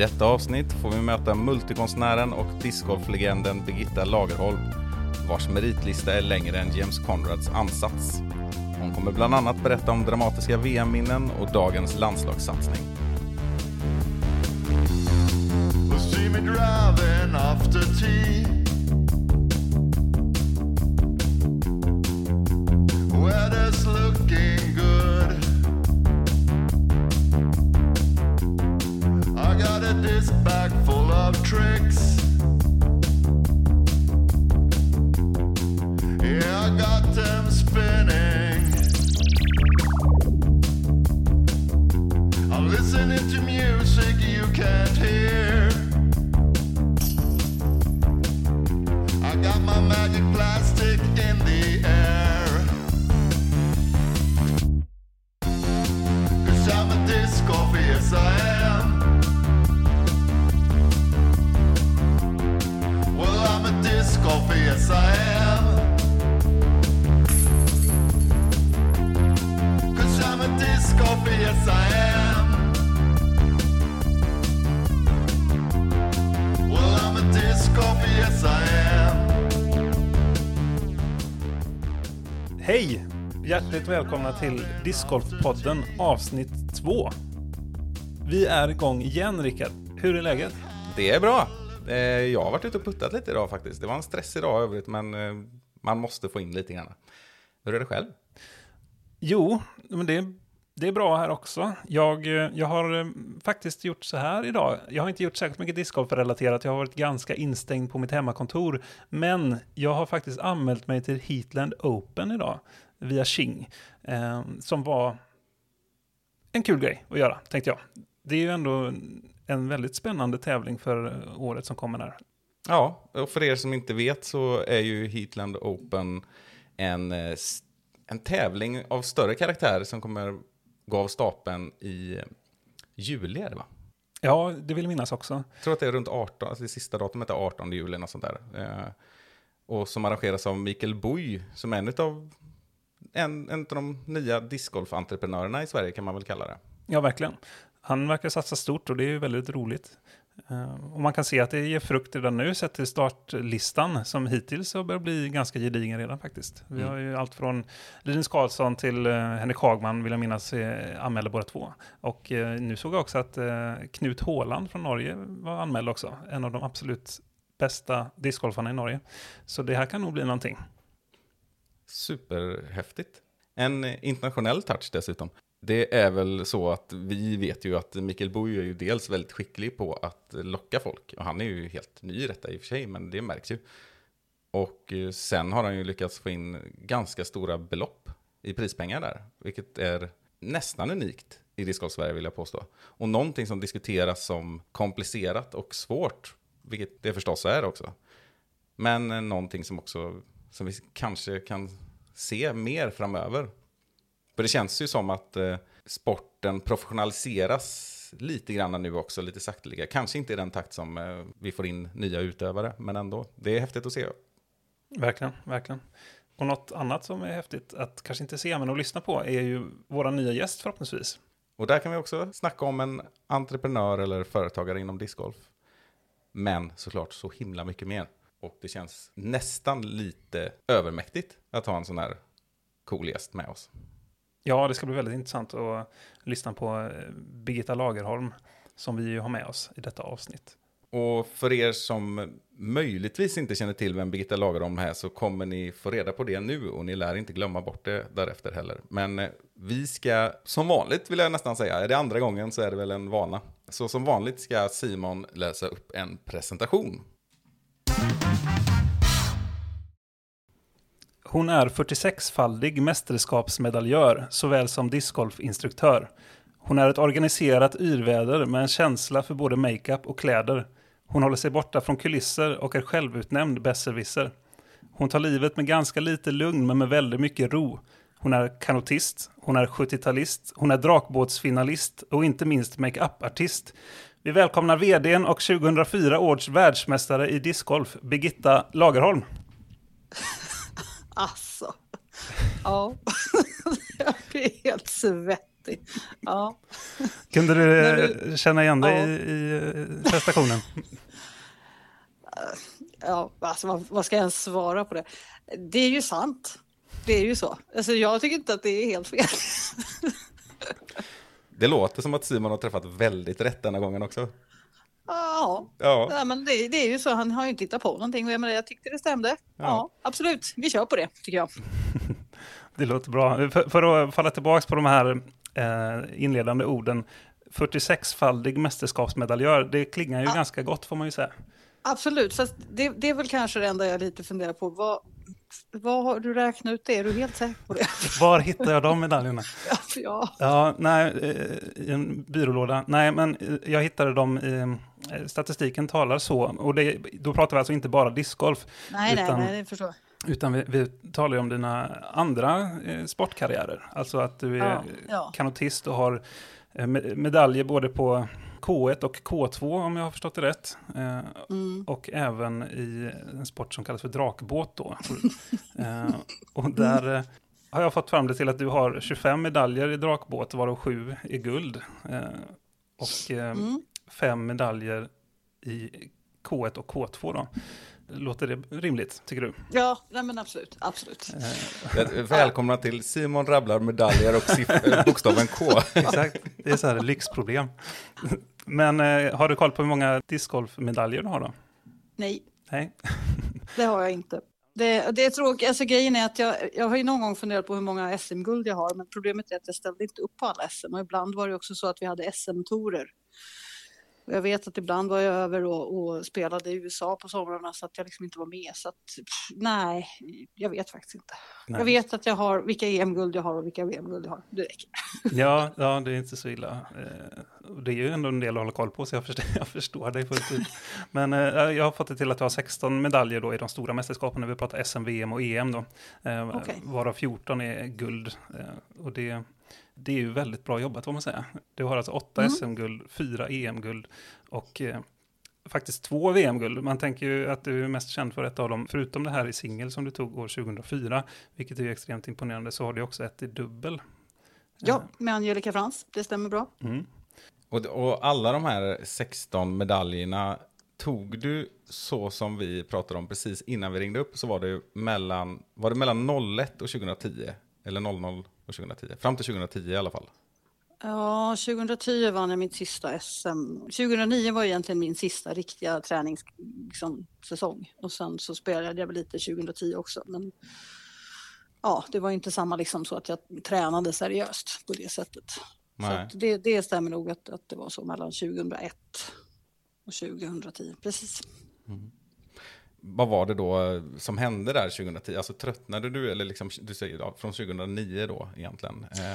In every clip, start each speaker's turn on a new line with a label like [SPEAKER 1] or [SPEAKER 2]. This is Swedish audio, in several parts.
[SPEAKER 1] detta avsnitt får vi möta multikonstnären och discgolflegenden Birgitta Lagerholm, vars meritlista är längre än James Conrads ansats. Hon kommer bland annat berätta om dramatiska VM-minnen och dagens landslagssatsning.
[SPEAKER 2] Weather's looking good. Disc bag full of tricks. Yeah, I got them spinning. I'm listening to music you can't hear. I got my magic plastic
[SPEAKER 3] Hej! Hjärtligt välkomna till Discgolfpodden avsnitt 2. Vi är igång igen Rickard. Hur är läget?
[SPEAKER 1] Det är bra. Eh, Jag har varit ute och puttat lite idag faktiskt. Det var en stressig dag övrigt, men eh, man måste få in lite grann. Hur är det själv?
[SPEAKER 3] Jo, men det, det är bra här också. Jag, eh, jag har eh, faktiskt gjort så här idag. Jag har inte gjort särskilt mycket discgolf-relaterat. Jag har varit ganska instängd på mitt hemmakontor. Men jag har faktiskt anmält mig till Heatland Open idag via Qing. Eh, som var en kul grej att göra, tänkte jag. Det är ju ändå en väldigt spännande tävling för eh, året som kommer här.
[SPEAKER 1] Ja, och för er som inte vet så är ju Heatland Open en, en tävling av större karaktär som kommer gå av stapeln i juli, är det va?
[SPEAKER 3] Ja, det vill jag minnas också.
[SPEAKER 1] Jag tror att det är runt 18, alltså det sista datumet är 18 juli, och sånt där. Eh, och som arrangeras av Mikael Boy, som är en av en, en av de nya discgolf-entreprenörerna i Sverige, kan man väl kalla det.
[SPEAKER 3] Ja, verkligen. Han verkar satsa stort och det är ju väldigt roligt. Eh, Och man kan se att det ger frukt redan nu sett till startlistan som hittills har börjat bli ganska gedigen redan faktiskt. Vi
[SPEAKER 1] Mm.
[SPEAKER 3] har ju allt från Linus Karlsson till eh, Henrik Hagman vill jag minnas eh, anmälda båda två. Och nu såg jag också att Knut Håland från Norge var anmäld också. En av de absolut bästa discgolfarna i Norge. Så det här kan nog bli någonting.
[SPEAKER 1] Superhäftigt. En internationell touch dessutom. Det är väl så att vi vet ju att Mikael Boy är ju dels väldigt skicklig på att locka folk. Och han är ju helt ny i detta i och för sig, men det märks ju. Och eh, sen har han ju lyckats få in ganska stora belopp i prispengar där. Vilket är nästan unikt i discgolf-Sverige vill jag påstå. Och någonting som diskuteras som komplicerat och svårt, vilket det förstås är också. Men eh, någonting som också, som vi kanske kan se mer framöver. För det känns ju som att eh, sporten professionaliseras lite grann nu också, lite sakteliga. Kanske inte i den takt som eh, vi får in nya utövare, men ändå. Det är häftigt att se.
[SPEAKER 3] Verkligen, verkligen. Och något annat som är häftigt att kanske inte se men att lyssna på är ju våra nya gäst förhoppningsvis.
[SPEAKER 1] Och där kan vi också snacka om en entreprenör eller företagare inom discgolf. Men såklart så himla mycket mer. Och det känns nästan lite övermäktigt att ha en sån här cool gäst med oss.
[SPEAKER 3] Ja, det ska bli väldigt intressant att lyssna på eh, Birgitta Lagerholm som vi ju har med oss i detta avsnitt.
[SPEAKER 1] Och för er som möjligtvis inte känner till vem Birgitta Lagerholm är så kommer ni få reda på det nu och ni lär inte glömma bort det därefter heller. Men eh, vi ska, som vanligt vill jag nästan säga, är det andra gången så är det väl en vana. Så som vanligt ska Simon läsa upp en presentation.
[SPEAKER 3] Hon är 46-faldig mästerskapsmedaljör såväl som discgolfinstruktör. Hon är ett organiserat yrväder med en känsla för både makeup och kläder. Hon håller sig borta från kulisser och är självutnämnd besserwisser. Hon tar livet med ganska lite lugn men med väldigt mycket ro. Hon är kanotist, hon är 70-talist, hon är drakbåtsfinalist och inte minst makeup-artist. Vi välkomnar vdn och 2004 års världsmästare i discgolf, Birgitta Lagerholm.
[SPEAKER 4] Alltså. Ja. Jag blir helt svettig. Ja.
[SPEAKER 3] Kunde du eh, känna igen dig
[SPEAKER 4] Ja.
[SPEAKER 3] i, i eh, prestationen?
[SPEAKER 4] ja, alltså vad, vad ska jag ens svara på det? Det är ju sant. Det är ju så. Alltså, jag tycker inte att det är helt fel.
[SPEAKER 1] Det låter som att Simon har träffat väldigt rätt denna gången också.
[SPEAKER 4] Ja,
[SPEAKER 1] Ja,
[SPEAKER 4] ja men det, det är ju så. Han har ju inte hittat på någonting. Jag, menar, jag tyckte det stämde. Ja.
[SPEAKER 1] Ja.
[SPEAKER 4] absolut. Vi kör på det, tycker jag.
[SPEAKER 3] Det låter bra. För, för att falla tillbaka på de här eh, inledande orden. 46-faldig mästerskapsmedaljör, det klingar ju
[SPEAKER 4] Ja.
[SPEAKER 3] ganska gott får man ju säga.
[SPEAKER 4] Absolut, fast det, det är väl kanske det enda jag lite funderar på. Vad, vad har du räknat ut det? Är du helt säker på det?
[SPEAKER 3] Var hittar jag de medaljerna?
[SPEAKER 4] Ja, jag,
[SPEAKER 3] Ja, nej, eh, i en byrålåda. Nej, men jag hittade dem i... eh, Statistiken talar så. Och det, då pratar vi alltså inte bara discgolf.
[SPEAKER 4] nej, nej,
[SPEAKER 3] Utan-
[SPEAKER 4] nej, det förstår.
[SPEAKER 3] Utan vi, vi talar ju om dina andra eh, sportkarriärer. Alltså att du är
[SPEAKER 4] Ja, ja.
[SPEAKER 3] kanotist och har eh, me- medaljer både på K1 och K2 om jag har förstått det rätt. Eh,
[SPEAKER 4] Mm.
[SPEAKER 3] och även i en sport som kallas för drakbåt då. eh, och där eh, har jag fått fram det till att du har 25 medaljer i drakbåt, varav sju är guld. Och
[SPEAKER 4] Mm.
[SPEAKER 3] Fem medaljer i K1 och K2 då. Låter det rimligt, tycker du?
[SPEAKER 4] Ja, nej, men absolut. absolut.
[SPEAKER 3] Eh,
[SPEAKER 1] välkomna till Simon rabblar medaljer och siff- bokstaven K.
[SPEAKER 3] Exakt, det är så här lyxproblem. Men eh, har du koll på hur många discgolfmedaljer du har då?
[SPEAKER 4] Nej,
[SPEAKER 3] Nej.
[SPEAKER 4] det har jag inte. Det, det är tråkigt. Alltså, grejen är att jag, jag har ju någon gång funderat på hur många SM-guld jag har, men problemet är att jag ställde inte upp på alla SM. Och ibland var det också så att vi hade SM-torer. Jag vet att ibland var jag över och, och spelade i USA på somrarna så att jag liksom inte var med. Så att, pff, nej, jag vet faktiskt inte.
[SPEAKER 3] Nej.
[SPEAKER 4] Jag vet att jag har vilka EM-guld jag har och vilka VM-guld jag har. Det räcker.
[SPEAKER 3] Ja, ja, det är inte så illa. Eh, det är ju ändå en del att hålla koll på, så jag förstår, jag förstår dig fullt ut. Men eh, jag har fått det till att du har 16 medaljer då i de stora mästerskapen, när vi pratar SM, VM och EM då. Eh,
[SPEAKER 4] Okej.
[SPEAKER 3] Varav 14 är guld. Och det, det är ju väldigt bra jobbat, får man säga. Du har alltså 8
[SPEAKER 4] Mm.
[SPEAKER 3] SM-guld, 4 EM-guld och eh, faktiskt två VM-guld. Man tänker ju att du är mest känd för ett av dem, förutom det här i singel som du tog år 2004, vilket är ju extremt imponerande, så har du också ett i dubbel.
[SPEAKER 4] Ja, med Angelica Frans. Det stämmer bra.
[SPEAKER 3] Mm.
[SPEAKER 1] Och, och alla de här 16 medaljerna tog du så som vi pratade om precis innan vi ringde upp så var det mellan, var det mellan 01 och 2010? Eller 00 och 2010? Fram till 2010 i alla fall.
[SPEAKER 4] Ja, 2010 vann jag mitt sista SM. 2009 var egentligen min sista riktiga träningssäsong. Liksom, säsong. och sen så spelade jag väl lite 2010 också. Men ja, det var inte samma liksom så att jag tränade seriöst på det sättet. Så
[SPEAKER 1] Nej.
[SPEAKER 4] att det, det stämmer nog att, att det var så mellan 2001 och 2010. Precis.
[SPEAKER 1] Vad var det då som hände där 2010? Alltså tröttnade du eller liksom, du säger ja, från 2009 då egentligen? Eh.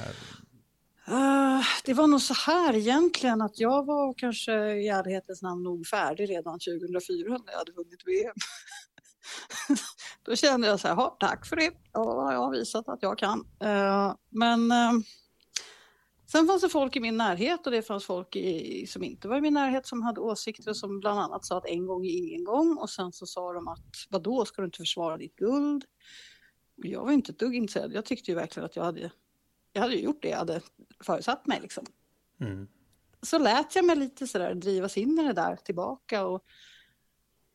[SPEAKER 4] eh, det var nog så här egentligen att jag var kanske i ärlighetens namn nog färdig redan 2004 när jag hade vunnit VM. Då kände jag så här, tack för det. Ja, jag har visat att jag kan. Uh, men uh, sen fanns det folk i min närhet och det fanns folk i, som inte var i min närhet som hade åsikter som bland annat sa att en gång är ingen gång och sen så sa de att vadå, ska du inte försvara ditt guld? Och jag var inte ett dugg intresserad. Jag tyckte ju verkligen att jag hade jag hade gjort det jag hade förutsatt mig. Liksom.
[SPEAKER 3] Mm.
[SPEAKER 4] Så lät jag mig lite sådär drivas in i det där tillbaka. Och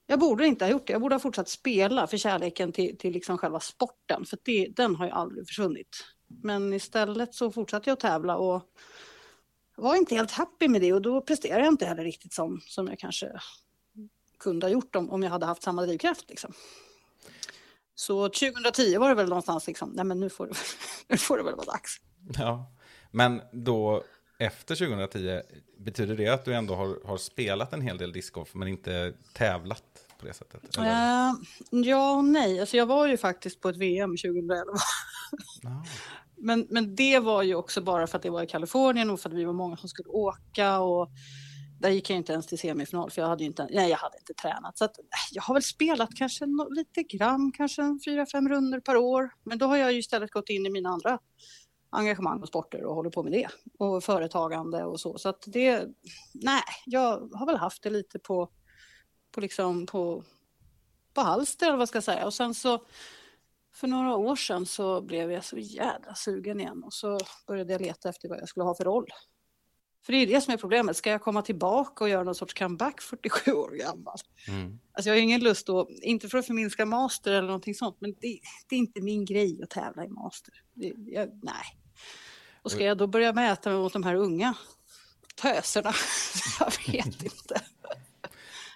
[SPEAKER 4] jag borde inte ha gjort det. Jag borde ha fortsatt spela för kärleken till, till liksom själva sporten. För det, den har ju aldrig försvunnit. Men istället så fortsatte jag att tävla och var inte helt happy med det. Och då presterade jag inte heller riktigt som, som jag kanske kunde ha gjort om, om jag hade haft samma drivkraft. Liksom. Så 2010 var det väl någonstans liksom, nej men nu får det, nu får det väl vara dags.
[SPEAKER 1] ja. Men då efter 2010, betyder det att du ändå har, har spelat en hel del discgolf men inte tävlat på det sättet?
[SPEAKER 4] Eh, ja och nej. Alltså jag var ju faktiskt på ett VM 2011.
[SPEAKER 1] Ja.
[SPEAKER 4] Men, men det var ju också bara för att det var i Kalifornien och för att vi var många som skulle åka. Och där gick jag inte ens till semifinal för jag hade ju inte, nej, jag hade inte tränat. Så att, äh, jag har väl spelat kanske no, lite grann, kanske en fyra, fem runder per år. Men då har jag ju istället gått in i mina andra engagemang och sporter och håller på med det. Och företagande och så. Så att det, nej, jag har väl haft det lite på, på liksom på, på halster eller vad ska jag säga. Och sen så för några år sedan så blev jag så jädra sugen igen och så började jag leta efter vad jag skulle ha för roll. För det är det som är problemet, ska jag komma tillbaka och göra någon sorts comeback 47 år gammal?
[SPEAKER 1] Mm.
[SPEAKER 4] Alltså jag har ingen lust att, inte för att förminska master eller någonting sånt, men det, det är inte min grej att tävla i master. Det, jag, nej. Och ska jag då börja mäta mig mot de här unga töserna? jag vet inte.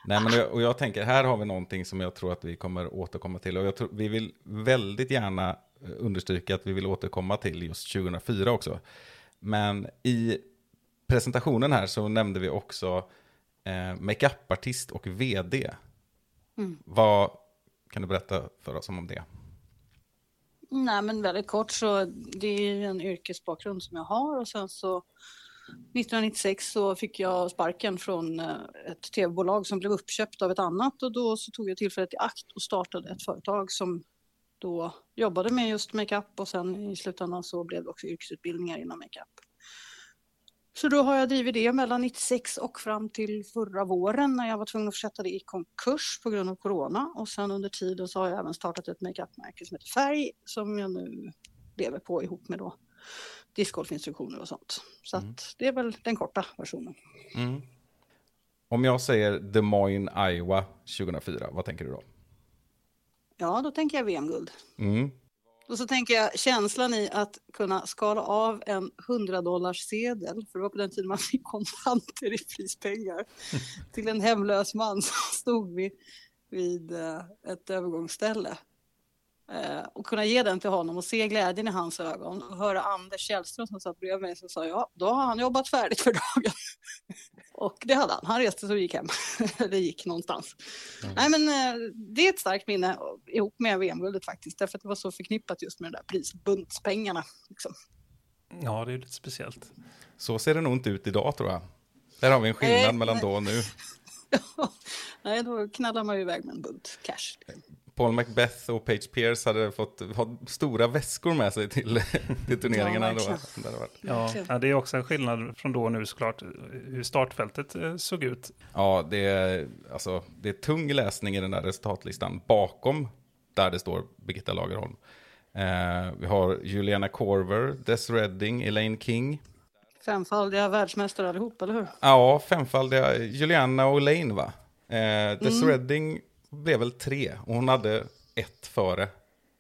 [SPEAKER 1] Nej, men jag, och jag tänker, här har vi någonting som jag tror att vi kommer återkomma till. Och jag tror, vi vill väldigt gärna eh, understryka att vi vill återkomma till just 2004 också. Men i presentationen här så nämnde vi också eh, makeupartist och vd.
[SPEAKER 4] Mm.
[SPEAKER 1] Vad kan du berätta för oss om det?
[SPEAKER 4] Nej, men väldigt kort så det är ju en yrkesbakgrund som jag har och sen så 1996 så fick jag sparken från eh, ett tv-bolag som blev uppköpt av ett annat och då så tog jag tillfället i akt och startade ett företag som då jobbade med just makeup och sen i slutändan så blev det också yrkesutbildningar inom makeup. Så då har jag drivit det mellan 96 och fram till förra våren när jag var tvungen att försätta det i konkurs på grund av corona. Och sen under tiden så har jag även startat ett makeupmärke som heter Färg som jag nu lever på ihop med då discgolfinstruktioner och sånt. Så att det är väl den korta versionen.
[SPEAKER 1] Mm. Om jag säger Des Moines, Iowa 2004, vad tänker du då?
[SPEAKER 4] Ja, då tänker jag VM-guld.
[SPEAKER 1] Mm.
[SPEAKER 4] Och så tänker jag känslan i att kunna skala av en 100 dollars sedel, för det var på den tiden man fick kontanter i prispengar, till en hemlös man som stod vid, vid eh, ett övergångsställe. Eh, och kunna ge den till honom och se glädjen i hans ögon och höra Anders Källström som satt bredvid mig som sa ja, då har han jobbat färdigt för dagen. och det hade han. Han reste sig och gick hem. Eller gick någonstans. Nej men eh, det är ett starkt minne ihop med VM-guldet faktiskt. Därför att det var så förknippat just med de där prisbundspengarna. Liksom.
[SPEAKER 3] Ja, det är lite speciellt.
[SPEAKER 1] Så ser det nog inte ut idag tror jag. Där har vi en skillnad
[SPEAKER 4] Nej,
[SPEAKER 1] mellan
[SPEAKER 4] nej.
[SPEAKER 1] då och nu.
[SPEAKER 4] Nej, då knallar man ju iväg med en bunt cash.
[SPEAKER 1] Paul Macbeth och Page Pierce hade fått ha stora väskor med sig till, till turneringarna.
[SPEAKER 4] Ja,
[SPEAKER 1] då. Det.
[SPEAKER 3] Ja, det är också en skillnad från då och nu såklart, hur startfältet eh, såg ut.
[SPEAKER 1] Ja, det är, alltså, det är tung läsning i den där resultatlistan bakom där det står Birgitta Lagerholm. Eh, vi har Juliana Korver, Des Redding, Elaine King.
[SPEAKER 4] Femfaldiga världsmästare allihop, eller hur?
[SPEAKER 1] Ja, femfaldiga Juliana och Elaine va? Eh, Des
[SPEAKER 4] Mm.
[SPEAKER 1] Redding blev väl tre och hon hade ett före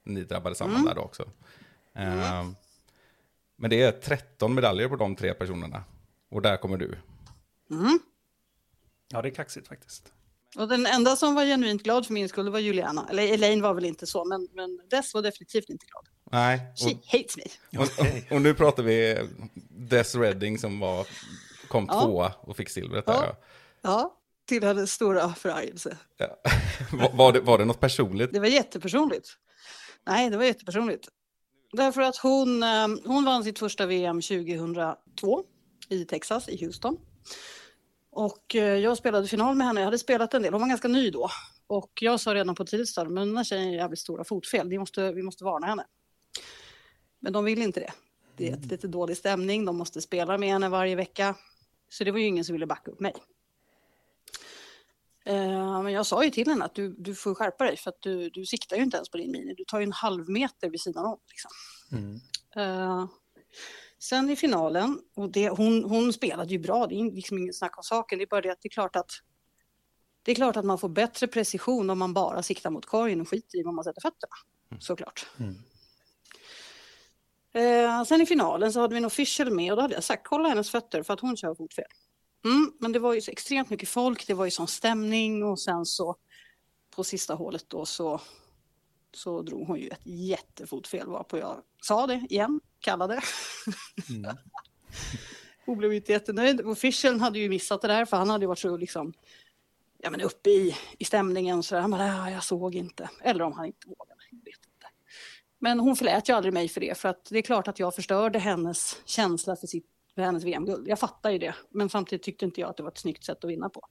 [SPEAKER 1] ni drabbade samman
[SPEAKER 4] Mm.
[SPEAKER 1] där då också. Eh, Men det är 13 medaljer på de tre personerna. Och där kommer du.
[SPEAKER 4] Mm.
[SPEAKER 3] Ja, det är kaxigt faktiskt.
[SPEAKER 4] Och den enda som var genuint glad för min skull var Juliana. Eller Elaine var väl inte så, men, men Dess var definitivt inte glad.
[SPEAKER 1] Nej,
[SPEAKER 4] She
[SPEAKER 1] och,
[SPEAKER 4] hates me.
[SPEAKER 1] och, och, och nu pratar vi Des Redding som var, kom
[SPEAKER 4] Ja.
[SPEAKER 1] tvåa och fick silvret där.
[SPEAKER 4] Ja.
[SPEAKER 1] Ja.
[SPEAKER 4] Ja, till hennes stora förargelse.
[SPEAKER 1] Var, var, det, var det något personligt?
[SPEAKER 4] Det var jättepersonligt. Nej, det var jättepersonligt. Därför att hon, eh, hon vann sitt första VM 2002 i Texas, i Houston. Och eh, jag spelade final med henne. Jag hade spelat en del. Hon var ganska ny då. Och jag sa redan på tidigt stadium, men den här tjejen har jävligt stora fotfel. Vi måste, vi måste varna henne. Men de vill inte det. Det är ett lite dålig stämning. De måste spela med henne varje vecka. Så det var ju ingen som ville backa upp mig. Eh, men jag sa ju till henne att du, du får skärpa dig för att du, du siktar ju inte ens på din mini. Du tar ju en halv meter vid sidan om. Liksom. Eh, sen i finalen, och det, hon, hon spelade ju bra, det är liksom inget snack om saken. Det är bara det att det är klart att det är klart att man får bättre precision om man bara siktar mot korgen och skiter i var man sätter fötterna. Såklart. Eh, sen i finalen så hade vi en official med och då hade jag sagt kolla hennes fötter för att hon kör fotfel. Mm, men det var ju så extremt mycket folk, det var ju sån stämning och sen så på sista hålet då så, så drog hon ju ett jättefotfel varpå jag sa det igen, kallade. hon blev inte jättenöjd. Officialen hade ju missat det där för han hade ju varit så liksom ja, men uppe i, i stämningen så han bara, ja, jag såg inte. Eller om han inte vågade, jag vet inte. Men hon förlät ju aldrig mig för det, för att det är klart att jag förstörde hennes känsla för, sitt, för hennes VM-guld. Jag fattar ju det, men samtidigt tyckte inte jag att det var ett snyggt sätt att vinna på.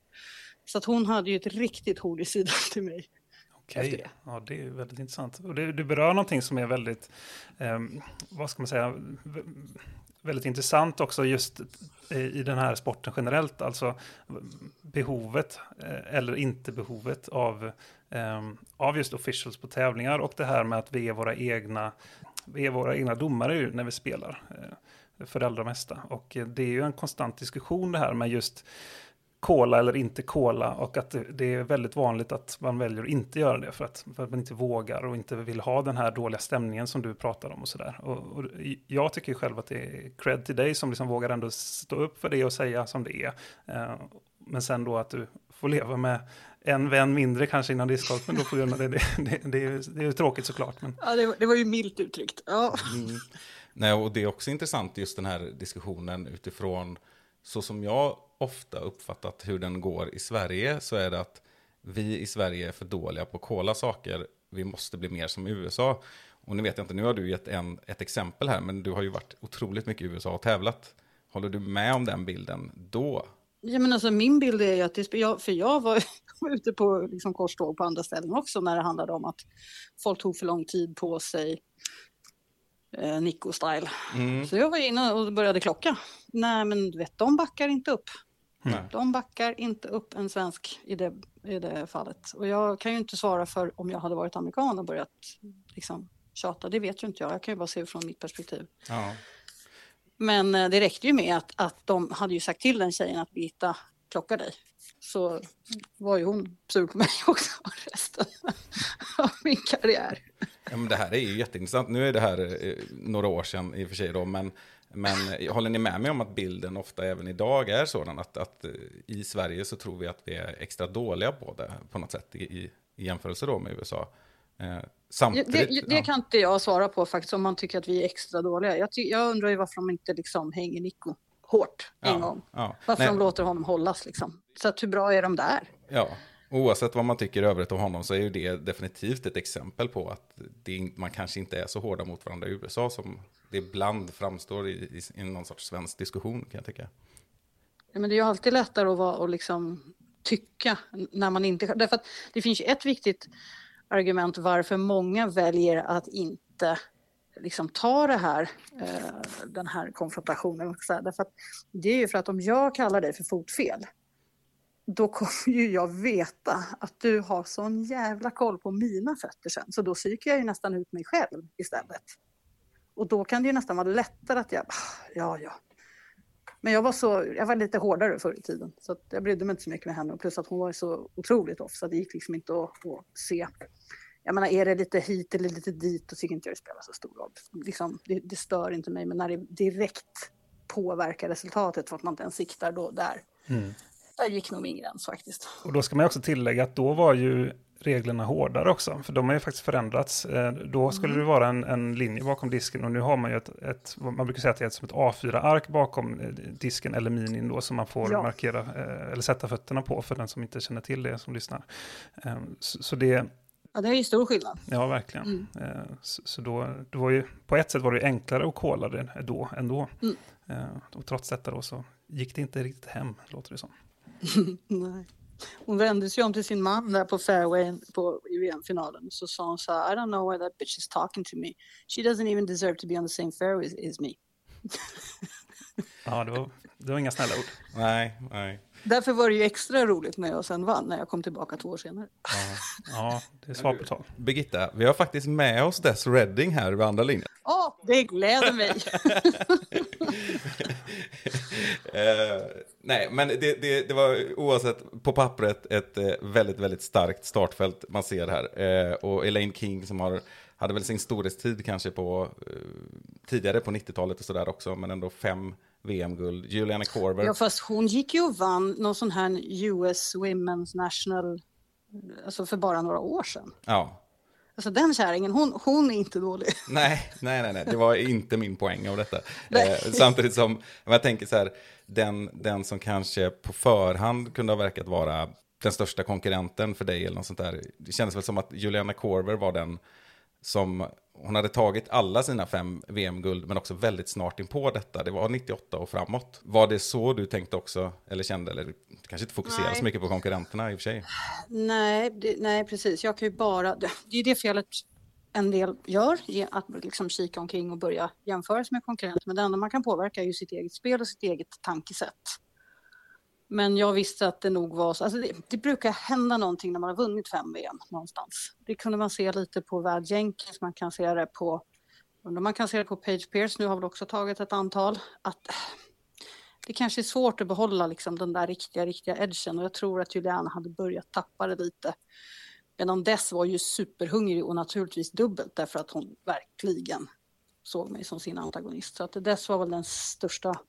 [SPEAKER 4] Så att hon hade ju ett riktigt hord i sidan till mig.
[SPEAKER 3] Okej,
[SPEAKER 4] det.
[SPEAKER 3] ja det är väldigt intressant. Och det, du berör någonting som är väldigt, ehm, vad ska man säga, väldigt intressant också just i den här sporten generellt. Alltså behovet eh, eller inte behovet av, eh, av just officials på tävlingar och det här med att vi är våra egna, vi är våra egna domare när vi spelar. För det allra mesta. Och eh, det är ju en konstant diskussion det här med just kola eller inte kola och att det, är väldigt vanligt att man väljer att inte göra det för att, för att man inte vågar och inte vill ha den här dåliga stämningen som du pratar om och sådär. Och, och jag tycker själv att det är cred till dig som liksom vågar ändå stå upp för det och säga som det är. Eh, men sen då att du får leva med en vän mindre kanske innan discgolfen då på grund av det. Det, det, det, är, ju- det är ju tråkigt såklart. Men,
[SPEAKER 4] Ja, det, var- det var ju milt uttryckt. Ja.
[SPEAKER 1] Nej, och det är också intressant just den här diskussionen utifrån så som jag ofta uppfattat hur den går i Sverige så är det att vi i Sverige är för dåliga på att kolla saker. Vi måste bli mer som USA. Och nu vet jag inte, nu har du gett en, ett exempel här, men du har ju varit otroligt mycket i USA och tävlat. Håller du med om den bilden då?
[SPEAKER 4] Ja, men alltså, min bild är ju att det, jag, för jag var ute på liksom, korståg på andra ställen också när det handlade om att folk tog för lång tid på sig. Eh, Nico-style.
[SPEAKER 1] Mm.
[SPEAKER 4] Så jag var inne och började klocka. Nej, men du vet, de backar inte upp.
[SPEAKER 1] Nej.
[SPEAKER 4] De backar inte upp en svensk i det, i det fallet. Och jag kan ju inte svara för om jag hade varit amerikan och börjat liksom, tjata. Det vet ju inte jag. Jag kan ju bara se från mitt perspektiv.
[SPEAKER 1] Ja.
[SPEAKER 4] Men eh, det räckte ju med att, att de hade ju sagt till den tjejen att Birgitta klockar dig. Så var ju hon sur på mig också resten av min karriär.
[SPEAKER 1] Ja, men det här är ju jätteintressant. Nu är det här eh, några år sedan i och för sig då, men, men eh, håller ni med mig om att bilden ofta även idag är sådan att, att eh, i Sverige så tror vi att vi är extra dåliga på det på något sätt i, i, jämförelse då med USA.
[SPEAKER 4] Det, det, kan inte jag svara på faktiskt om man tycker att vi är extra dåliga. Jag, jag undrar ju varför de inte liksom hänger Nico hårt en
[SPEAKER 1] ja,
[SPEAKER 4] gång.
[SPEAKER 1] Ja,
[SPEAKER 4] Varför
[SPEAKER 1] Nej,
[SPEAKER 4] de låter honom hållas liksom. Så att hur bra är de där?
[SPEAKER 1] ja. Oavsett vad man tycker i övrigt om honom så är ju det definitivt ett exempel på att det, man kanske inte är så hårda mot varandra i USA som det ibland framstår i, i, i någon sorts svensk diskussion kan jag tycka.
[SPEAKER 4] Ja, men det är ju alltid lättare att vara och liksom tycka när man inte... Därför att det finns ju ett viktigt argument varför många väljer att inte liksom ta det här, eh, den här konfrontationen. Därför att det är ju för att om jag kallar dig för fotfel då kommer ju jag veta att du har sån jävla koll på mina fötter sen. Så då psykar jag ju nästan ut mig själv istället. Och då kan det ju nästan vara lättare att jag, ah, ja, ja, men jag var, så, jag var lite hårdare förr i tiden. Så att jag brydde mig inte så mycket med henne. Och plus att hon var ju så otroligt off. Så det gick liksom inte att, att se. Jag menar, är det lite hit eller lite dit, då tycker inte jag det spelar så stor roll. Liksom, det, det stör inte mig. Men när det direkt påverkar resultatet för att man inte ens siktar då, där. Där gick nog min gräns faktiskt.
[SPEAKER 3] Och då ska man också tillägga att då var ju reglerna hårdare också, för de har ju faktiskt förändrats. Eh, Då skulle det vara en, en linje bakom disken och nu har man ju ett, ett man brukar säga att det är ett, som ett A4-ark bakom eh, disken eller minin då som man får
[SPEAKER 4] Ja.
[SPEAKER 3] markera eh, eller sätta fötterna på för den som inte känner till det som lyssnar. Eh, Så, så det,
[SPEAKER 4] Ja, det är ju stor skillnad.
[SPEAKER 3] ja verkligen. Eh, Så, så då, det var ju, på ett sätt var det ju enklare att kolla det då ändå.
[SPEAKER 4] Mm.
[SPEAKER 3] Eh, Och trots detta då så gick det inte riktigt hem, låter det som.
[SPEAKER 4] Nej. Hon vände sig om till sin man där på fairwayen på, i VM-finalen. Så sa hon så här, I don't know why that bitch is talking to me. She doesn't even deserve to be on the same fairway as, as me.
[SPEAKER 3] Ja, det var, det var inga snälla ord.
[SPEAKER 1] Nej, nej.
[SPEAKER 4] Därför var det ju extra roligt när jag sen vann, när jag kom tillbaka två år senare.
[SPEAKER 3] Ja, ja det är svar på tal.
[SPEAKER 1] Birgitta, vi har faktiskt med oss Des Redding här vid andra linjen.
[SPEAKER 4] Åh, det gläder mig!
[SPEAKER 1] Eh, nej, men det, det, det var oavsett på pappret ett eh, väldigt, väldigt starkt startfält man ser här. Eh, och Elaine King som har, hade väl sin storhetstid kanske på eh, tidigare på 90-talet och sådär också, men ändå fem VM-guld. Juliana Korver.
[SPEAKER 4] Ja, fast hon gick ju och vann någon sån här US Women's National, alltså för bara några år sedan.
[SPEAKER 1] Ja.
[SPEAKER 4] Alltså den kärringen, hon, hon är inte dålig.
[SPEAKER 1] Nej, nej, nej, nej, det var inte min poäng av detta. Eh, samtidigt som, om jag tänker så här, den, den som kanske på förhand kunde ha verkat vara den största konkurrenten för dig eller något sånt där. Det kändes väl som att Juliana Korver var den som, hon hade tagit alla sina fem VM-guld, men också väldigt snart in på detta. Det var 98 och framåt. Var det så du tänkte också, eller kände, eller kanske inte fokuserade
[SPEAKER 4] Nej.
[SPEAKER 1] så mycket på konkurrenterna i och för sig?
[SPEAKER 4] Nej, det, nej, precis. Jag kan ju bara... Det, det är det felet en del gör, att liksom kika omkring och börja jämföra sig med konkurrenter. Men det enda man kan påverka är ju sitt eget spel och sitt eget tankesätt. Men jag visste att det nog var så. Alltså det, det brukar hända någonting när man har vunnit fem VM någonstans. Det kunde man se lite på Vad Jenkins, man kan se det på undrar om man kan se det på Page Pierce, nu har väl också tagit ett antal. Att äh, det kanske är svårt att behålla liksom den där riktiga, riktiga edgen och jag tror att Juliana hade börjat tappa det lite. Medan Dess var ju superhungrig och naturligtvis dubbelt därför att hon verkligen såg mig som sin antagonist. Så att Dess var väl den största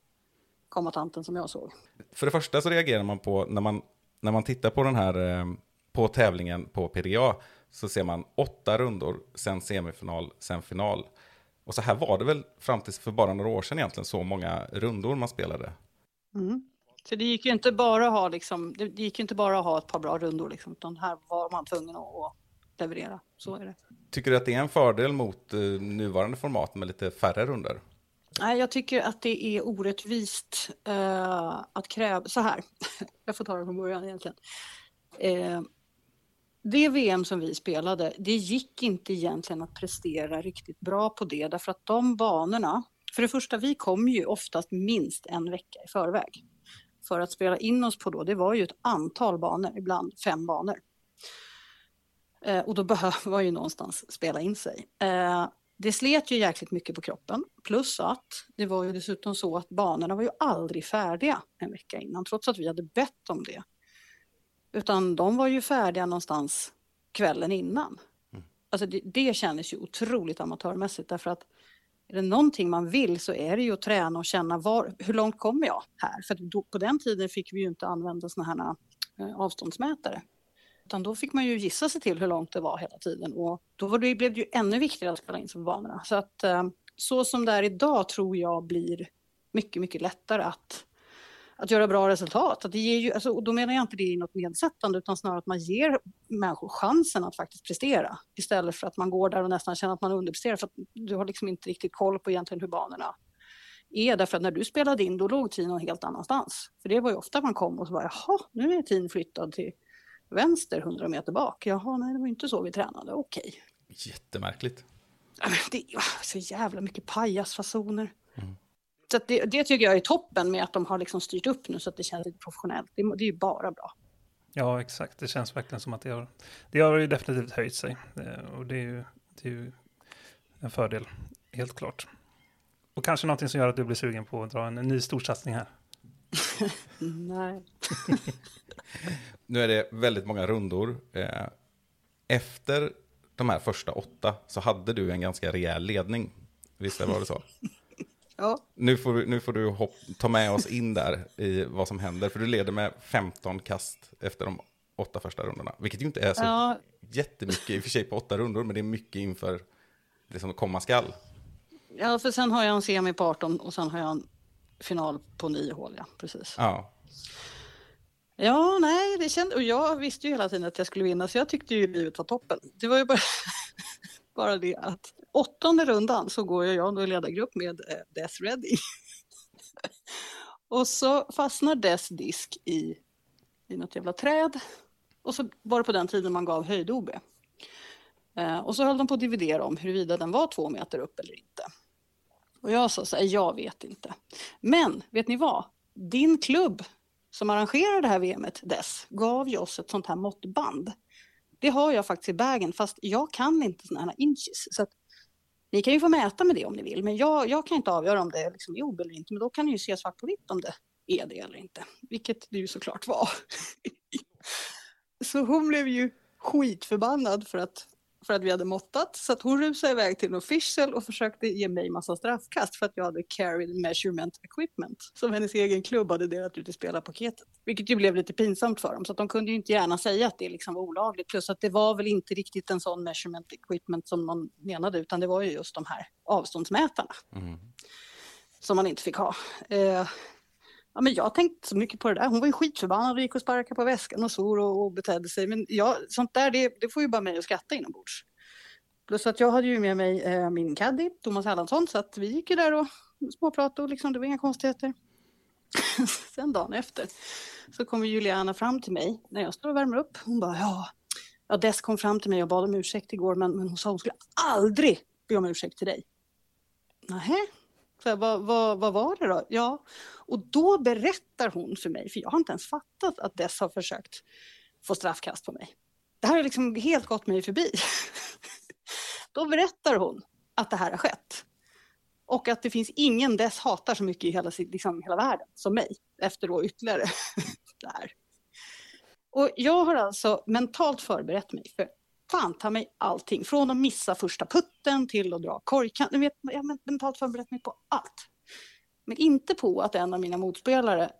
[SPEAKER 4] kombatanten som jag såg.
[SPEAKER 1] För det första så reagerar man på, när man, när man tittar på den här, eh, på tävlingen på PDA, så ser man åtta rundor, sen semifinal, sen final. Och så här var det väl fram till för bara några år sedan egentligen, så många rundor man spelade.
[SPEAKER 4] Mm. Så det gick ju inte bara att ha liksom, det gick ju inte bara ha ett par bra rundor liksom, utan här var man tvungen att, leverera. Så är det.
[SPEAKER 1] Tycker du att det är en fördel mot eh, nuvarande format med lite färre runder?
[SPEAKER 4] Nej, jag tycker att det är orättvist eh, att kräva... Så här, jag får ta det från början egentligen. Eh, det VM som vi spelade, det gick inte egentligen att prestera riktigt bra på det, därför att de banorna... För det första, vi kom ju oftast minst en vecka i förväg. För att spela in oss på då, det var ju ett antal banor, ibland fem banor. Eh, och då behöver man ju någonstans spela in sig. Eh, det slet ju jäkligt mycket på kroppen. Plus att det var ju dessutom så att banorna var ju aldrig färdiga en vecka innan, trots att vi hade bett om det. Utan de var ju färdiga någonstans kvällen innan. Alltså det, det kändes ju otroligt amatörmässigt därför att är det någonting man vill så är det ju att träna och känna var, hur långt kommer jag här? För då, på den tiden fick vi ju inte använda såna här eh, avståndsmätare. Utan då fick man ju gissa sig till hur långt det var hela tiden och då var det, blev det ju ännu viktigare att spela in sig på banorna. Så att eh, så som det är idag tror jag blir mycket, mycket lättare att, att göra bra resultat. Att det ger ju, alltså, och då menar jag inte det i något nedsättande utan snarare att man ger människor chansen att faktiskt prestera istället för att man går där och nästan känner att man underpresterar för att du har liksom inte riktigt koll på egentligen hur banorna är. Därför att när du spelade in då låg tiden någon helt annanstans. För det var ju ofta man kom och så bara jaha, nu är tiden flyttad till vänster 100 meter bak. Jaha, nej det var ju inte så vi tränade. Okej.
[SPEAKER 1] Jättemärkligt.
[SPEAKER 4] Ja, men Det är så jävla mycket pajasfasoner. Så att det, det tycker jag är toppen med att de har liksom styrt upp nu så att det känns lite professionellt. Det, det är ju bara bra.
[SPEAKER 3] Ja, exakt. Det känns verkligen som att det har, det har ju definitivt höjt sig. Eh, Och det är, ju, det är ju en fördel, helt klart. Och kanske någonting som gör att du blir sugen på att dra en ny storsatsning här.
[SPEAKER 4] Nej.
[SPEAKER 1] Nu är det väldigt många rundor. Eh, Efter de här första åtta så hade du en ganska rejäl ledning. Visst var det så?
[SPEAKER 4] Ja,
[SPEAKER 1] Nu får du, nu får du hopp, ta med oss in där i vad som händer. För du leder med 15 kast efter de åtta första rundorna. Vilket ju inte är så
[SPEAKER 4] ja,
[SPEAKER 1] jättemycket i och för sig på åtta rundor. Men det är mycket inför det som komma skall.
[SPEAKER 4] ja, för sen har jag en semi på 18 och sen har jag en final på 9 hål. Ja, precis.
[SPEAKER 1] Ja,
[SPEAKER 4] Ja, nej, det kände, och jag visste ju hela tiden att jag skulle vinna så jag tyckte ju livet var toppen. Det var ju bara, bara det att åttonde rundan så går jag i ledargrupp med eh, Death Ready. och så fastnar Death disk i, i något jävla träd. Och så var det på den tiden man gav höjd-OB. Eh, och så höll de på att dividera om huruvida den var två meter upp eller inte. Och jag sa så här, jag vet inte. Men vet ni vad? Din klubb som arrangerar det här VMet, dess, gav ju oss ett sånt här måttband. Det har jag faktiskt i bagen, fast jag kan inte sådana här inches. Så att, ni kan ju få mäta med det om ni vill, men jag, jag kan inte avgöra om det är liksom jobb eller inte. Men då kan ni ju se svart på vitt om det är det eller inte. Vilket det ju såklart var. Så hon blev ju skitförbannad för att, för att vi hade måttat. Så att hon rusade iväg till en official och försökte ge mig massa straffkast för att jag hade carried measurement equipment som hennes egen klubb hade delat ut i spelarpaketet. Vilket ju blev lite pinsamt för dem, så att de kunde ju inte gärna säga att det liksom var olagligt. Plus att det var väl inte riktigt en sån measurement equipment som man menade, utan det var ju just de här avståndsmätarna som man inte fick ha. Eh, Ja, men jag tänkte så mycket på det där. Hon var ju skitförbannad och gick och sparkade på väskan och svor och, och betedde sig. Men jag, sånt där, det, det får ju bara mig att skratta inombords. Plus att jag hade ju med mig eh, min caddy, Thomas Erlandsson, så att vi gick ju där och småpratade och liksom, det var inga konstigheter. Sen dagen efter så kommer Juliana fram till mig när jag står och värmer upp. Hon bara, ja, Ja, Dess kom fram till mig och bad om ursäkt igår, men, men hon sa hon skulle aldrig be om ursäkt till dig. Nähä? Så jag, vad, vad, vad var det då? Ja, och då berättar hon för mig, för jag har inte ens fattat att Dess har försökt få straffkast på mig. Det här har liksom helt gått mig förbi. då berättar hon att det här har skett. Och att det finns ingen Dess hatar så mycket i hela, liksom, hela världen som mig, efter då ytterligare det här. Och jag har alltså mentalt förberett mig för fan ta mig allting. Från att missa första putten till att dra korgkant. Vet, Jag har mentalt förberett mig på allt. Men inte på att en av mina motspelare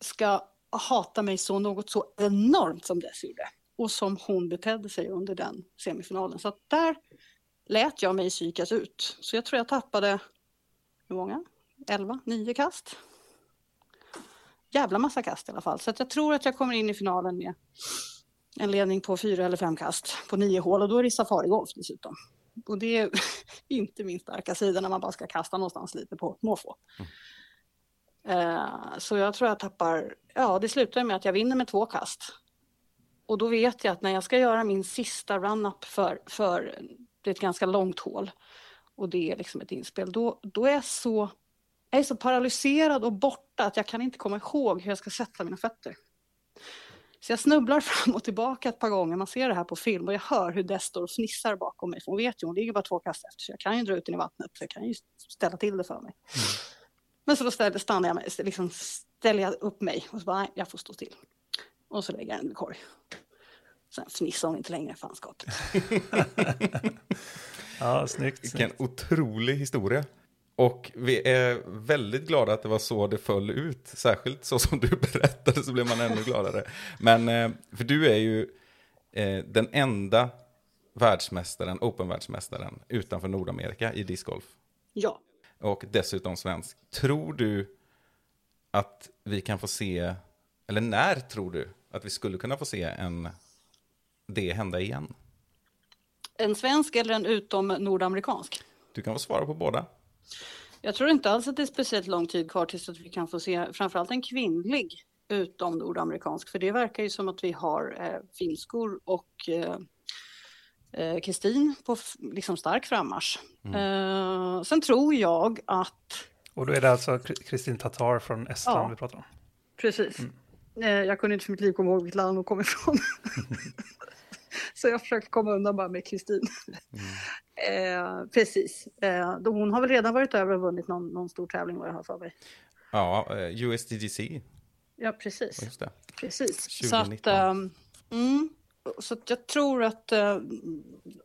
[SPEAKER 4] ska hata mig så något så enormt som Dess gjorde. Och som hon betedde sig under den semifinalen. Så att där lät jag mig psykas ut. Så jag tror jag tappade, hur många? 11, 9 kast. Jävla massa kast i alla fall. Så att jag tror att jag kommer in i finalen med en ledning på fyra eller fem kast på nio hål och då är det safarigolf dessutom. Och det är inte min starka sida när man bara ska kasta någonstans lite på måfå. Eh, Så jag tror jag tappar, ja det slutar med att jag vinner med två kast. Och då vet jag att när jag ska göra min sista run-up för, för det är ett ganska långt hål och det är liksom ett inspel, då, då är jag så, jag är så paralyserad och borta att jag kan inte komma ihåg hur jag ska sätta mina fötter. Så jag snubblar fram och tillbaka ett par gånger. Man ser det här på film och jag hör hur Dess står och fnissar bakom mig. För hon vet ju, hon ligger bara två kast efter så jag kan ju dra ut den i vattnet. Så jag kan ju ställa till det för mig. Men så då ställer, stannar jag mig, liksom ställer jag upp mig och så bara, nej, jag får stå still. Och så lägger jag den i korg. Sen fnissar hon inte längre, fanskapet.
[SPEAKER 3] Ja, snyggt.
[SPEAKER 1] Vilken
[SPEAKER 3] snyggt.
[SPEAKER 1] otrolig historia. Och vi är väldigt glada att det var så det föll ut. Särskilt så som du berättade så blev man ännu gladare. Men, eh, för du är ju eh, den enda världsmästaren, open-världsmästaren utanför Nordamerika i discgolf.
[SPEAKER 4] Ja,
[SPEAKER 1] Och dessutom svensk. Tror du att vi kan få se, eller när tror du att vi skulle kunna få se en, det hända igen?
[SPEAKER 4] en svensk eller en utom nordamerikansk?
[SPEAKER 1] Du kan få svara på båda.
[SPEAKER 4] Jag tror inte alls att det är speciellt lång tid kvar tills att vi kan få se framförallt en kvinnlig utom nordamerikansk. För det verkar ju som att vi har eh, finskor och eh, eh, Kristin på liksom stark frammarsch. Eh, sen tror jag att,
[SPEAKER 3] Och då är det alltså Kri- Kristin Tatar från Estland
[SPEAKER 4] Ja.
[SPEAKER 3] vi pratar om.
[SPEAKER 4] precis, eh, jag kunde inte för mitt liv komma ihåg vilket land hon kom ifrån. Så jag försöker komma undan bara med Kristin. Eh, precis. Eh, hon har väl redan varit över och vunnit någon, någon stor tävling vad jag har för mig.
[SPEAKER 1] Ja, eh, USDGC,
[SPEAKER 4] Ja, precis.
[SPEAKER 1] just det.
[SPEAKER 4] Precis.
[SPEAKER 1] 2019.
[SPEAKER 4] Så att, ehm, mm, så att jag tror att eh,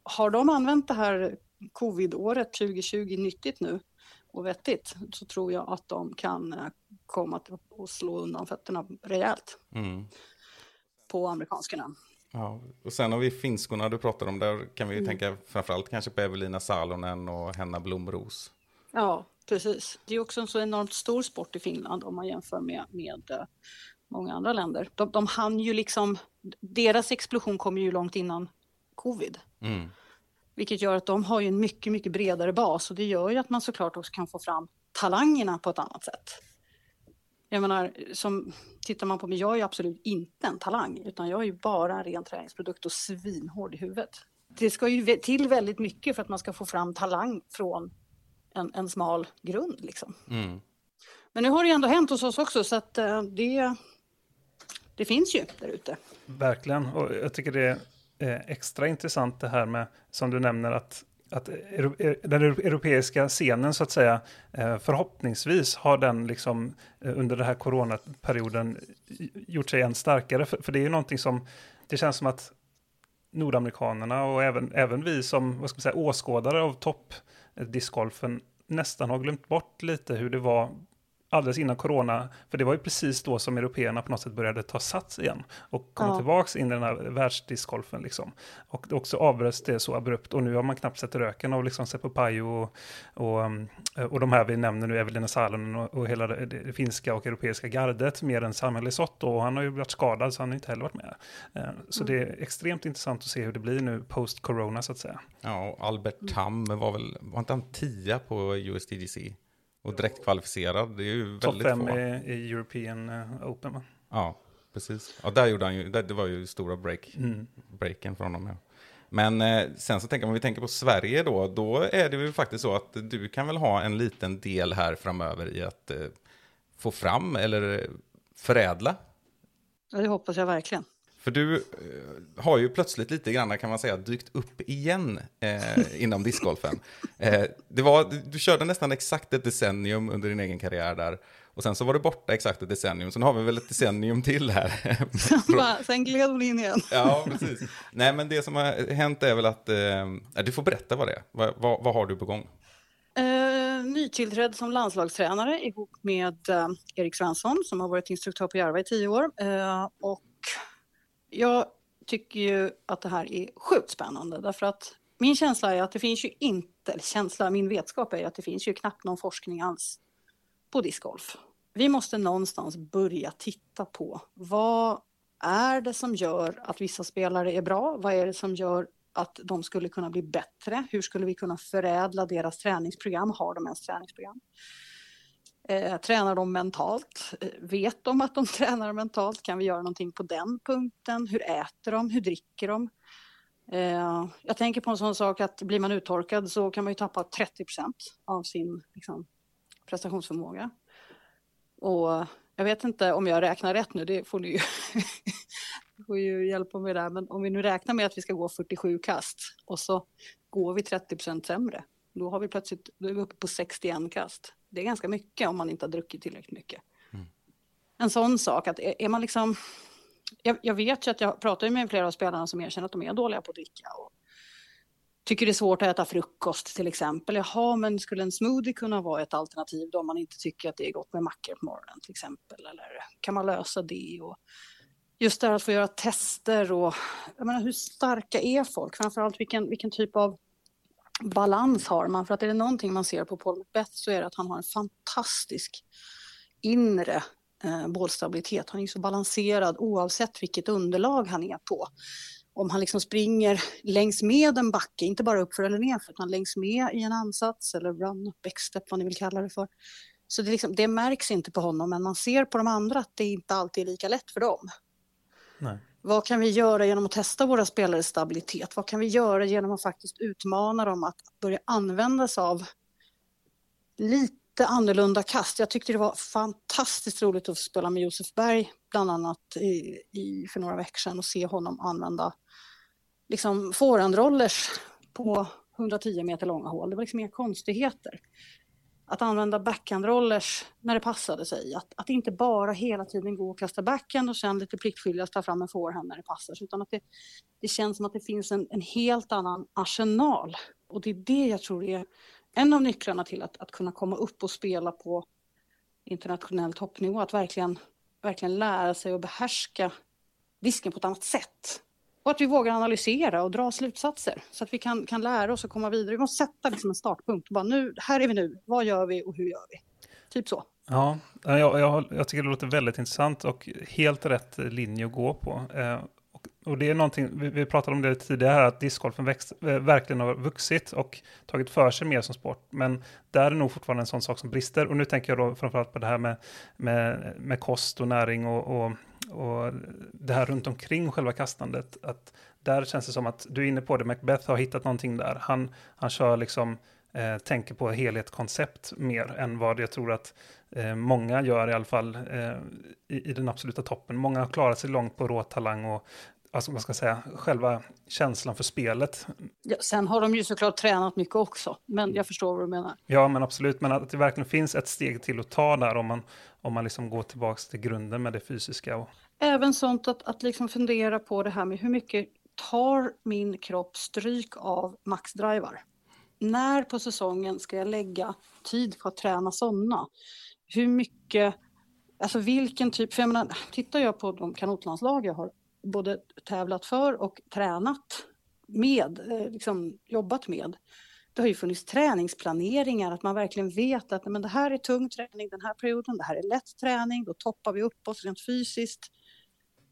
[SPEAKER 4] har de använt det här covid-året 2020 nyttigt nu och vettigt så tror jag att de kan eh, komma och slå undan fötterna rejält
[SPEAKER 1] Mm.
[SPEAKER 4] på amerikanskarna.
[SPEAKER 1] Ja, och sen har vi finskorna du pratar om, där kan vi ju tänka framförallt kanske på Evelina Salonen och Henna Blomros.
[SPEAKER 4] Ja, precis. Det är också en så enormt stor sport i Finland om man jämför med, med eh, många andra länder. De, de hann ju liksom, deras explosion kom ju långt innan covid.
[SPEAKER 1] Mm.
[SPEAKER 4] Vilket gör att de har ju en mycket, mycket bredare bas och det gör ju att man såklart också kan få fram talangerna på ett annat sätt. Jag menar, som, tittar man på mig, jag är ju absolut inte en talang utan jag är ju bara en ren träningsprodukt och svinhård i huvudet. Det ska ju till väldigt mycket för att man ska få fram talang från en, en smal grund liksom.
[SPEAKER 1] Mm.
[SPEAKER 4] Men nu har det ju ändå hänt hos oss också så att eh, det, det finns ju där ute.
[SPEAKER 3] Verkligen, och jag tycker det är eh, extra intressant det här med, som du nämner, att, att den europeiska scenen så att säga, eh, förhoppningsvis har den liksom eh, under den här coronaperioden gjort sig än starkare. För, för det är ju någonting som, det känns som att nordamerikanerna och även, även vi som vad ska man säga, åskådare av toppdiscgolfen nästan har glömt bort lite hur det var alldeles innan corona, för det var ju precis då som européerna på något sätt började ta sats igen och komma
[SPEAKER 4] Ja.
[SPEAKER 3] tillbaks in i den här världsdiscgolfen liksom. Och också avbröts det så abrupt och nu har man knappt sett röken av liksom Seppo Pajo och, och, och de här vi nämner nu, Evelina Salonen och, och hela det, det finska och europeiska gardet, mer än Samuel Isotto och han har ju varit skadad så han har inte heller varit med. Eh, Så det är extremt intressant att se hur det blir nu post-corona så att säga.
[SPEAKER 1] Ja, och Albert Tam var väl, var inte han tia på USDGC? Och direkt kvalificerad, det är ju väldigt
[SPEAKER 3] fem
[SPEAKER 1] få.
[SPEAKER 3] i, i European eh, Open va?
[SPEAKER 1] Ja, precis. Ja, där gjorde han ju, det, det var ju stora break,
[SPEAKER 3] Mm.
[SPEAKER 1] breaken för honom. Ja. Men eh, sen så tänker man, om vi tänker på Sverige då, då är det ju faktiskt så att du kan väl ha en liten del här framöver i att eh, få fram eller förädla.
[SPEAKER 4] Ja, det hoppas jag verkligen.
[SPEAKER 1] För du eh, har ju plötsligt lite grann kan man säga dykt upp igen eh, inom discgolfen. Eh, det var, du, du körde nästan exakt ett decennium under din egen karriär där. Och sen så var du borta exakt ett decennium, så nu har vi väl ett decennium till här.
[SPEAKER 4] Bara, Sen gled hon in igen.
[SPEAKER 1] Ja, precis. Nej, men det som har hänt är väl att... Eh, du får berätta vad det är. Vad, vad, vad har du på gång?
[SPEAKER 4] Eh, nytillträdd som landslagstränare ihop med eh, Erik Svensson som har varit instruktör på Järva i tio år. Eh, och jag tycker ju att det här är sjukt spännande därför att min känsla är att det finns ju inte, eller känsla, min vetskap är att det finns ju knappt någon forskning alls på discgolf. Vi måste någonstans börja titta på vad är det som gör att vissa spelare är bra? Vad är det som gör att de skulle kunna bli bättre? Hur skulle vi kunna förädla deras träningsprogram? Har de ens träningsprogram? Eh, tränar de mentalt? Eh, vet de att de tränar mentalt? Kan vi göra någonting på den punkten? Hur äter de? Hur dricker de? Eh, jag tänker på en sån sak att blir man uttorkad så kan man ju tappa 30% av sin liksom, prestationsförmåga. Och jag vet inte om jag räknar rätt nu, det får ni ju, får ju hjälpa mig där. Men om vi nu räknar med att vi ska gå 47 kast och så går vi 30% sämre. Då har vi plötsligt, då är vi uppe på 61 kast. Det är ganska mycket om man inte har druckit tillräckligt mycket. En sån sak att är, är man liksom, jag, jag vet ju att jag pratar med flera av spelarna som erkänner att de är dåliga på att dricka. Och tycker det är svårt att äta frukost till exempel. Jaha, men skulle en smoothie kunna vara ett alternativ då om man inte tycker att det är gott med mackor på morgonen till exempel? Eller kan man lösa det? Och just det här att få göra tester och jag menar, hur starka är folk? Framförallt vilken, vilken typ av balans har man? För att är det någonting man ser på Paul Macbeth så är det att han har en fantastisk inre eh, bålstabilitet. Han är så balanserad oavsett vilket underlag han är på. Om han liksom springer längs med en backe, inte bara uppför eller nerför, utan längs med i en ansats eller run, backstep, vad ni vill kalla det för. Så det, liksom, det märks inte på honom, men man ser på de andra att det inte alltid är lika lätt för dem.
[SPEAKER 3] Nej.
[SPEAKER 4] Vad kan vi göra genom att testa våra spelares stabilitet? Vad kan vi göra genom att faktiskt utmana dem att börja använda sig av lite annorlunda kast? Jag tyckte det var fantastiskt roligt att få spela med Josef Berg, bland annat i, i, för några veckor sedan och se honom använda liksom forehandrollers på 110 meter långa hål. Det var liksom inga konstigheter. Att använda backhandrollers när det passade sig. Att, att inte bara hela tiden gå och kasta backhand och sen lite pliktskyldigast ta fram en forehand när det passar sig. Utan att det, det känns som att det finns en, en helt annan arsenal. Och det är det jag tror är en av nycklarna till att, att kunna komma upp och spela på internationell toppnivå. Att verkligen, verkligen lära sig att behärska disken på ett annat sätt. Och att vi vågar analysera och dra slutsatser så att vi kan, kan lära oss och komma vidare. Vi måste sätta liksom en startpunkt. Bara nu, här är vi nu. Vad gör vi och hur gör vi? Typ så.
[SPEAKER 3] Ja, jag, jag, jag tycker det låter väldigt intressant och helt rätt linje att gå på. Eh, och, och det är någonting, vi, vi pratade om det tidigare, här, att discgolfen växt, eh, verkligen har vuxit och tagit för sig mer som sport. Men där är nog fortfarande en sån sak som brister. Och nu tänker jag då framförallt på det här med, med, med kost och näring och, och, och det här runt omkring själva kastandet. Att där känns det som att du är inne på det, Macbeth har hittat någonting där. Han, han kör liksom eh, tänker på helhetskoncept mer än vad jag tror att eh, många gör i alla fall eh, i, i den absoluta toppen. Många har klarat sig långt på råtalang och alltså, vad ska jag säga, själva känslan för spelet.
[SPEAKER 4] Ja, sen har de ju såklart tränat mycket också, men jag förstår vad du menar.
[SPEAKER 3] Ja, men absolut, men att det verkligen finns ett steg till att ta där om man, om man liksom går tillbaka till grunden med det fysiska. Och,
[SPEAKER 4] Även sånt att, att liksom fundera på det här med hur mycket tar min kropp stryk av maxdrivar? När på säsongen ska jag lägga tid på att träna sådana? Hur mycket, alltså vilken typ, för jag menar, tittar jag på de kanotlandslag jag har både tävlat för och tränat med, eh, liksom jobbat med. Det har ju funnits träningsplaneringar, att man verkligen vet att men det här är tung träning den här perioden, det här är lätt träning, då toppar vi upp oss rent fysiskt.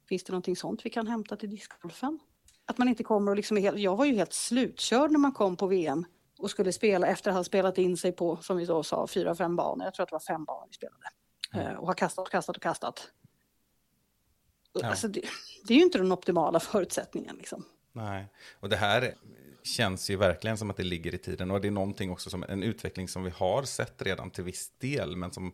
[SPEAKER 4] Finns det någonting sånt vi kan hämta till discgolfen? Att man inte kommer och liksom är helt, jag var ju helt slutkörd när man kom på VM och skulle spela efter att ha spelat in sig på, som vi då sa, fyra, fem banor. Jag tror att det var fem banor vi spelade. Eh, och har kastat och kastat och kastat.
[SPEAKER 1] Ja.
[SPEAKER 4] Alltså det, det är ju inte den optimala förutsättningen. Liksom.
[SPEAKER 1] Nej, och det här känns ju verkligen som att det ligger i tiden. Och det är någonting också som en utveckling som vi har sett redan till viss del, men som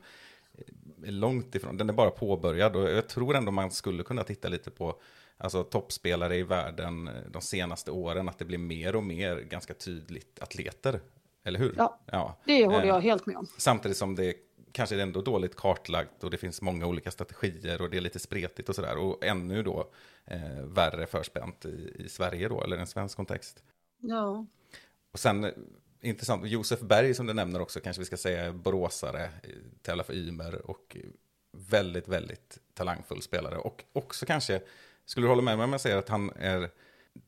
[SPEAKER 1] är långt ifrån. Den är bara påbörjad och jag tror ändå man skulle kunna titta lite på alltså, toppspelare i världen de senaste åren, att det blir mer och mer ganska tydligt atleter. Eller hur?
[SPEAKER 4] Ja,
[SPEAKER 1] ja.
[SPEAKER 4] Det håller
[SPEAKER 1] Eh,
[SPEAKER 4] jag helt med om.
[SPEAKER 1] Samtidigt som det kanske är ändå dåligt kartlagt och det finns många olika strategier och det är lite spretigt och sådär. Och ännu då eh, värre förspänt i, i Sverige då, eller en svensk kontext.
[SPEAKER 4] Ja.
[SPEAKER 1] Och sen eh, intressant, Josef Berg som du nämner också, kanske vi ska säga boråsare, tävlar för Ymer och väldigt, väldigt talangfull spelare. Och också kanske, skulle du hålla med mig om jag säger att han är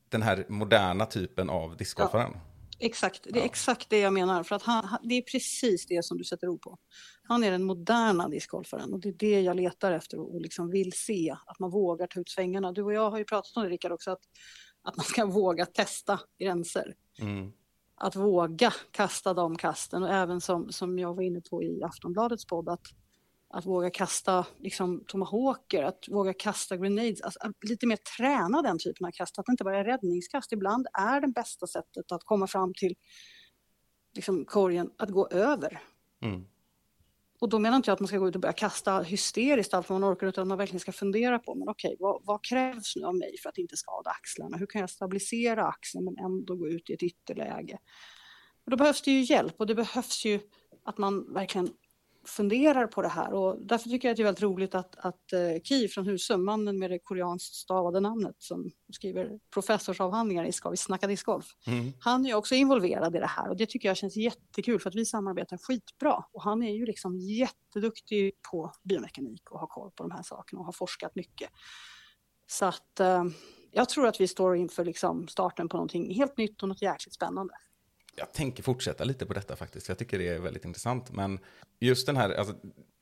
[SPEAKER 1] den här moderna typen av discgolfaren?
[SPEAKER 4] Exakt, det är exakt det jag menar. För att han, han- det är precis det som du sätter ord på. Han är den moderna discgolfaren och det är det jag letar efter och, och liksom vill se. Att man vågar ta ut svängarna. Du och jag har ju pratat om det Rickard också, att, att man ska våga testa gränser.
[SPEAKER 1] Mm.
[SPEAKER 4] Att våga kasta de kasten och även som, som jag var inne på i Aftonbladets podd, att, att våga kasta liksom, tomahawker, att våga kasta grenades, alltså, lite mer träna den typen av kast, att det inte bara är räddningskast. Ibland är det bästa sättet att komma fram till liksom, korgen, att gå över.
[SPEAKER 1] Mm.
[SPEAKER 4] Och då menar inte jag att man ska gå ut och börja kasta hysteriskt allt vad man orkar, utan att man verkligen ska fundera på, men okej, vad, vad krävs nu av mig för att inte skada axlarna? Hur kan jag stabilisera axeln men ändå gå ut i ett ytterläge? Och då behövs det ju hjälp och det behövs ju att man verkligen funderar på det här och därför tycker jag att det är väldigt roligt att, att eh, Ki från Husum, mannen med det koreanskt stavade namnet som skriver professorsavhandlingar i Ska vi snacka discgolf?
[SPEAKER 1] Mm.
[SPEAKER 4] Han är också involverad i det här och det tycker jag känns jättekul för att vi samarbetar skitbra. Och han är ju liksom jätteduktig på biomekanik och har koll på de här sakerna och har forskat mycket. Så att eh, jag tror att vi står inför liksom starten på någonting helt nytt och något jäkligt spännande.
[SPEAKER 1] Jag tänker fortsätta lite på detta faktiskt. Jag tycker det är väldigt intressant. Men just den här, alltså,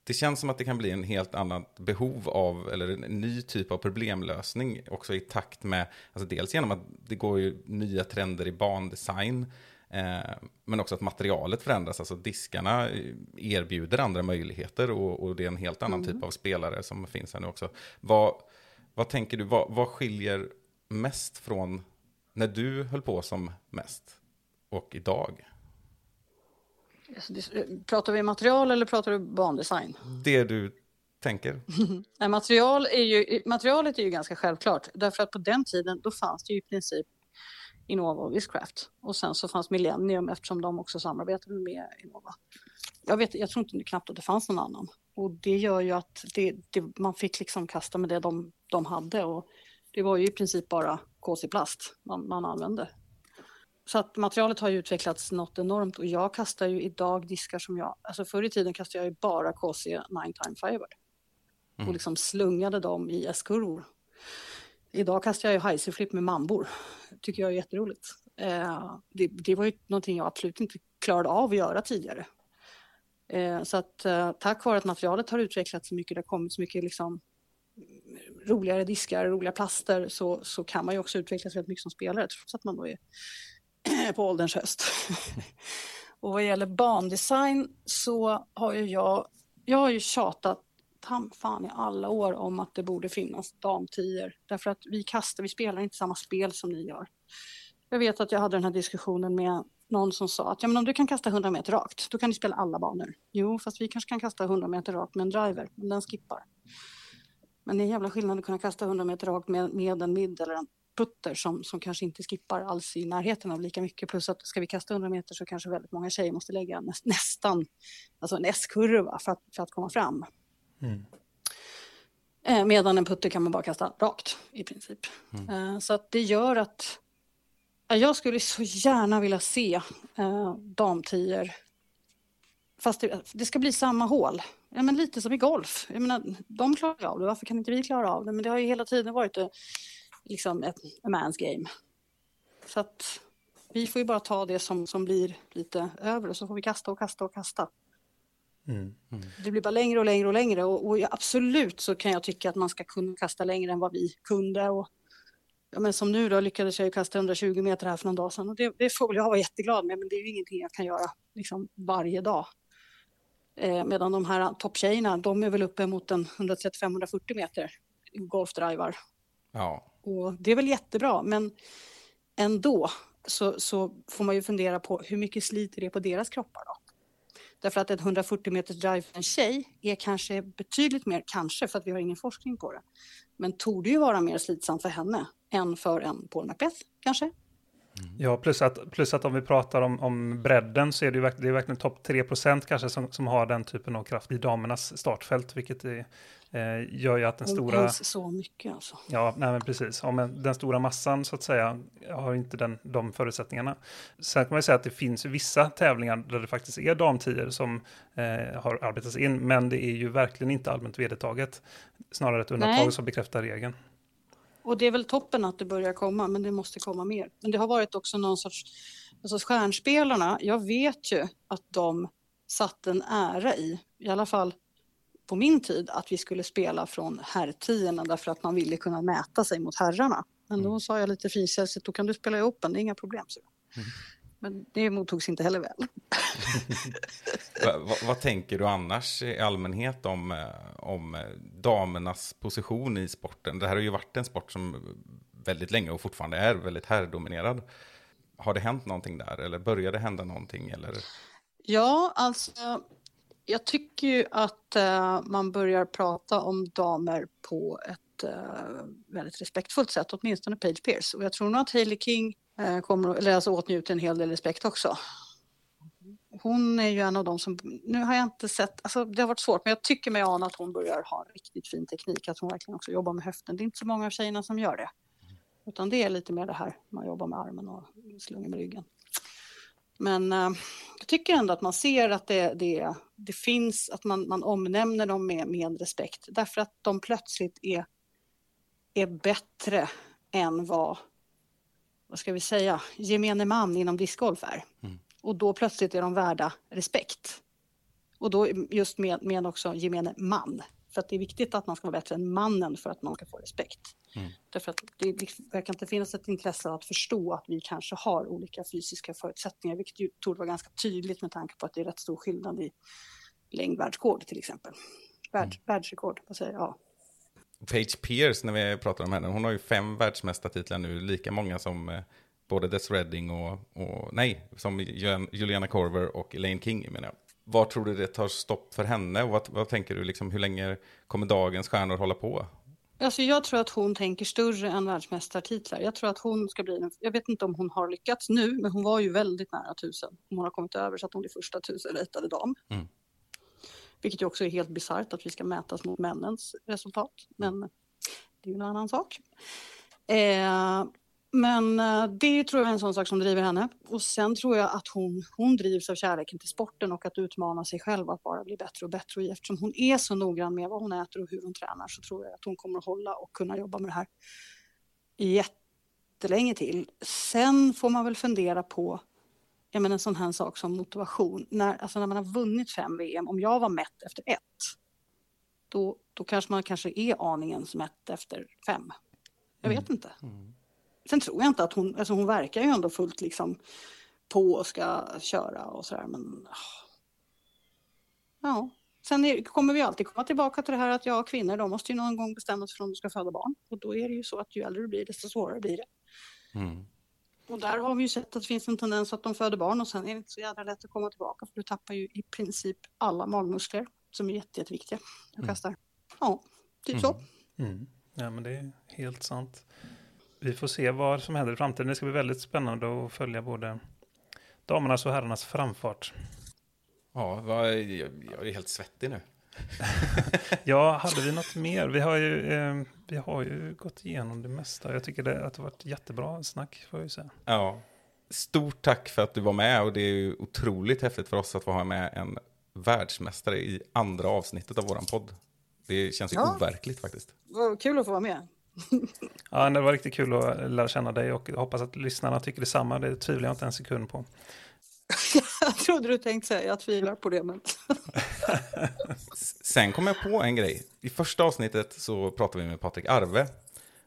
[SPEAKER 1] det känns som att det kan bli en helt annat behov av, eller en ny typ av problemlösning också i takt med, alltså dels genom att det går ju nya trender i bandesign, eh, men också att materialet förändras, alltså diskarna erbjuder andra möjligheter och, och det är en helt annan typ av spelare som finns här nu också. Vad, vad tänker du, vad, vad skiljer mest från när du höll på som mest och idag?
[SPEAKER 4] Alltså, det- Pratar vi material eller pratar du bandesign?
[SPEAKER 1] Det du tänker?
[SPEAKER 4] Nej, material är ju, materialet är ju ganska självklart. Därför att på den tiden då fanns det ju i princip Innova och Viscraft. Och sen så fanns Millennium eftersom de också samarbetade med Innova. Jag, vet, jag tror inte knappt att det fanns någon annan. Och det gör ju att det, det, man fick liksom kasta med det de, de hade. Och det var ju i princip bara KC-plast man, man använde. Så att materialet har ju utvecklats något enormt och jag kastar ju idag diskar som jag, alltså förr i tiden kastade jag ju bara KC 9 time firebird och liksom slungade dem i S-kurvor. Idag kastar jag ju heiserflip med mambor. tycker jag är jätteroligt. Eh, det, det var ju någonting jag absolut inte klarade av att göra tidigare. Eh, så att eh, tack vare att materialet har utvecklats så mycket, det har kommit så mycket liksom, mm, roligare diskar, roliga plaster, så, så kan man ju också utvecklas väldigt mycket som spelare, trots att man då är på ålderns höst. och vad gäller bandesign så har ju jag, jag har ju tjatat tam fan i alla år om att det borde finnas damtior. Därför att vi kastar, vi spelar inte samma spel som ni gör. Jag vet att jag hade den här diskussionen med någon som sa att ja, men om du kan kasta 100 meter rakt, då kan du spela alla banor. Jo, fast vi kanske kan kasta 100 meter rakt med en driver, men den skippar. Men det är en jävla skillnad att kunna kasta 100 meter rakt med, med en mid eller en putter som, som kanske inte skippar alls i närheten av lika mycket. Plus att ska vi kasta 100 meter så kanske väldigt många tjejer måste lägga näst, nästan alltså en S-kurva för att, för att komma fram. Eh, medan en putter kan man bara kasta rakt i princip. Eh, så att det gör att ja, jag skulle så gärna vilja se eh, damtior Fast det, det ska bli samma hål. Ja, men lite som i golf. Jag menar, de klarar av det, varför kan inte vi klara av det? Men det har ju hela tiden varit eh, liksom ett a man's game. Så att vi får ju bara ta det som, som blir lite över och så får vi kasta och kasta och kasta. Det blir bara längre och längre och längre och, och absolut så kan jag tycka att man ska kunna kasta längre än vad vi kunde. Och, ja, men som nu då lyckades jag ju kasta 120 meter här för någon dag sedan och det, det får väl jag vara jätteglad med men det är ju ingenting jag kan göra liksom, varje dag. Eh, medan de här topptjejerna, de är väl uppe mot en 135-140 meter golfdrivar.
[SPEAKER 1] Ja,
[SPEAKER 4] och det är väl jättebra, men ändå så, så får man ju fundera på hur mycket sliter det på deras kroppar då? Därför att en 140 meters drive för en tjej är kanske betydligt mer, kanske för att vi har ingen forskning på det, men torde ju vara mer slitsamt för henne än för en Paul Macbeth kanske. Mm.
[SPEAKER 3] Ja, plus att, plus att om vi pratar om, om bredden så är det ju verkligen, det är verkligen topp 3% kanske som, som har den typen av kraft i damernas startfält, vilket är, eh, gör ju att den stora...
[SPEAKER 4] ens så mycket alltså.
[SPEAKER 3] Ja, nej men precis. Om en, den stora massan så att säga har inte den, de förutsättningarna. Sen kan man ju säga att det finns vissa tävlingar där det faktiskt är damtior som eh, har arbetats in, men det är ju verkligen inte allmänt vedertaget. Snarare ett undantag
[SPEAKER 4] Nej.
[SPEAKER 3] som bekräftar regeln.
[SPEAKER 4] Och det är väl toppen att det börjar komma, men det måste komma mer. Men det har varit också någon sorts, alltså stjärnspelarna, jag vet ju att de satt en ära i, i alla fall på min tid, att vi skulle spela från herrtierna därför att man ville kunna mäta sig mot herrarna. Men då sa jag lite frikänsligt, då kan du spela i Open, det är inga problem. Så. Men det mottogs inte heller väl.
[SPEAKER 1] Va, va, vad tänker du annars i allmänhet om, eh, om eh, damernas position i sporten? Det här har ju varit en sport som väldigt länge och fortfarande är väldigt herrdominerad. Har det hänt någonting där eller börjar det hända någonting? Eller?
[SPEAKER 4] Ja, alltså jag tycker ju att eh, man börjar prata om damer på ett eh, väldigt respektfullt sätt, åtminstone page Pierce. Och jag tror nog att Hailey King eh, kommer, eller alltså åtnjuter en hel del respekt också. Hon är ju en av dem som, nu har jag inte sett, alltså det har varit svårt, men jag tycker mig ana att hon börjar ha en riktigt fin teknik, att hon verkligen också jobbar med höften. Det är inte så många av tjejerna som gör det. Utan det är lite mer det här, man jobbar med armen och slungar med ryggen. Men eh, jag tycker ändå att man ser att det, det, det finns, att man, man omnämner dem med, med respekt. Därför att de plötsligt är, är bättre än vad, vad ska vi säga, gemene man inom discgolf är. Och då plötsligt är de värda respekt. Och då just med, med också gemene man. För att det är viktigt att man ska vara bättre än mannen för att man ska få respekt. Därför att det liksom verkar inte finnas ett intresse att förstå att vi kanske har olika fysiska förutsättningar, vilket ju torde vara ganska tydligt med tanke på att det är rätt stor skillnad i längdvärldsrekord till exempel. Värld, Världsrekord, vad säger jag? Ja.
[SPEAKER 1] Paige Pierce, när vi pratar om henne, hon har ju fem världsmästartitlar nu, lika många som eh, både Des Redding och, och, nej, som Julian- Juliana Korver och Elaine King menar jag. Var tror du det tar stopp för henne? Och vad, vad tänker du, liksom, hur länge kommer dagens stjärnor hålla på?
[SPEAKER 4] Alltså jag tror att hon tänker större än världsmästartitlar. Jag tror att hon ska bli den, jag vet inte om hon har lyckats nu, men hon var ju väldigt nära tusen. Hon har kommit över så att hon blir första tusenratade dam.
[SPEAKER 1] Mm.
[SPEAKER 4] Vilket ju också är helt bisarrt att vi ska mätas mot männens resultat. Men det är ju en annan sak. Eh, men eh, det tror jag är en sån sak som driver henne. Och sen tror jag att hon, hon drivs av kärleken till sporten och att utmana sig själv att bara bli bättre och bättre. Och eftersom hon är så noggrann med vad hon äter och hur hon tränar så tror jag att hon kommer att hålla och kunna jobba med det här jättelänge till. Sen får man väl fundera på jag menar, en sån här sak som motivation. När, alltså när man har vunnit fem VM, om jag var mätt efter ett, då, då kanske man kanske är aningen som mätt efter fem. Jag vet inte. Sen tror jag inte att hon, alltså hon verkar ju ändå fullt liksom på och ska köra och sådär men ja. Sen är, kommer vi alltid komma tillbaka till det här att ja, kvinnor de måste ju någon gång bestämma sig för om de ska föda barn. Och då är det ju så att ju äldre du blir desto svårare blir det.
[SPEAKER 1] Mm.
[SPEAKER 4] Och där har vi ju sett att det finns en tendens att de föder barn och sen är det inte så jävla lätt att komma tillbaka för du tappar ju i princip alla magmuskler som är jätte, jätteviktiga. Jag kastar. Ja, typ så.
[SPEAKER 3] Mm. Ja, men det är helt sant. Vi får se vad som händer i framtiden. Det ska bli väldigt spännande att följa både damernas och herrarnas framfart.
[SPEAKER 1] Ja, vad, jag, är helt svettig nu.
[SPEAKER 3] Ja, hade vi något mer? Vi har ju, eh, vi har ju gått igenom det mesta. Jag tycker det, att det har varit jättebra snack, får jag ju säga.
[SPEAKER 1] Ja. Stort tack för att du var med och det är ju otroligt häftigt för oss att få ha med en världsmästare i andra avsnittet av våran podd. Det känns ju
[SPEAKER 4] Ja.
[SPEAKER 1] overkligt faktiskt.
[SPEAKER 4] Vad kul att få vara med.
[SPEAKER 3] Ja, det var riktigt kul att lära känna dig och hoppas att lyssnarna tycker detsamma. Det tvivlar jag inte en sekund på.
[SPEAKER 4] Jag trodde du tänkte säga, jag tvivlar på det men
[SPEAKER 1] Sen kom jag på en grej. I första avsnittet så pratade vi med Patrik Arve.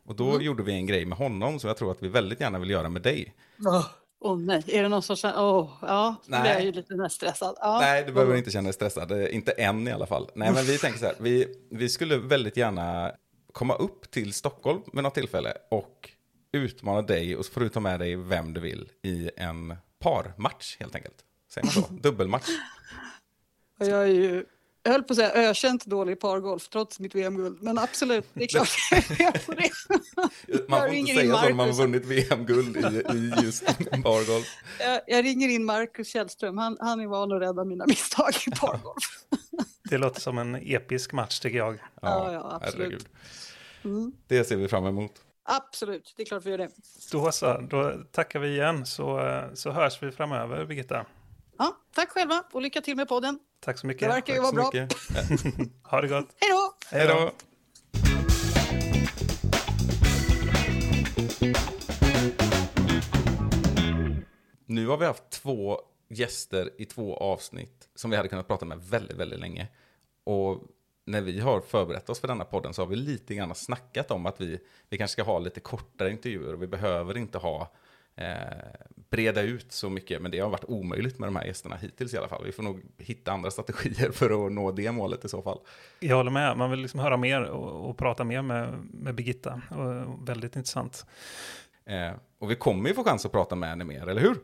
[SPEAKER 1] Och då gjorde vi en grej med honom som jag tror att vi väldigt gärna vill göra med dig.
[SPEAKER 4] Åh nej, är det någon som känner, åh, ja, nu blir
[SPEAKER 1] Nej.
[SPEAKER 4] jag ju lite stressad. Ja.
[SPEAKER 1] Nej, du behöver inte känna dig stressad. Eh, Inte än i alla fall. Nej, men vi tänker så här. Vi, vi skulle väldigt gärna komma upp till Stockholm med något tillfälle och utmana dig och så får du ta med dig vem du vill i en parmatch helt enkelt. Säger man så? Dubbelmatch.
[SPEAKER 4] Jag är ju, jag höll på att säga ökänt dålig i pargolf trots mitt VM-guld. Men absolut, det är klart jag är på det.
[SPEAKER 1] Man får inte säga så när man har vunnit VM-guld i, i just pargolf.
[SPEAKER 4] Jag, jag ringer in Marcus Källström. Han, han är van att rädda mina misstag i pargolf.
[SPEAKER 3] Det låter som en episk match tycker jag.
[SPEAKER 4] Ja, ja, absolut.
[SPEAKER 1] herregud.
[SPEAKER 4] Mm.
[SPEAKER 1] Det ser vi fram emot.
[SPEAKER 4] Absolut, det är klart vi gör det.
[SPEAKER 3] Då så, då tackar vi igen så, så hörs vi framöver Birgitta.
[SPEAKER 4] Ja, tack själva och lycka till med podden.
[SPEAKER 3] Tack så
[SPEAKER 4] Det
[SPEAKER 3] mycket.
[SPEAKER 4] verkar ju vara bra.
[SPEAKER 3] Ha det gott.
[SPEAKER 4] Hej då!
[SPEAKER 1] Hej då! Nu har vi haft två gäster i två avsnitt som vi hade kunnat prata med väldigt, väldigt länge. Och när vi har förberett oss för denna podden så har vi lite grann snackat om att vi, vi kanske ska ha lite kortare intervjuer och vi behöver inte ha eh, breda ut så mycket. Men det har varit omöjligt med de här gästerna hittills i alla fall. Vi får nog hitta andra strategier för att nå det målet i så fall.
[SPEAKER 3] Jag håller med, man vill liksom höra mer och, och prata mer med, med Birgitta. Och, väldigt intressant.
[SPEAKER 1] Eh, och vi kommer ju få chans att prata med henne mer, eller hur?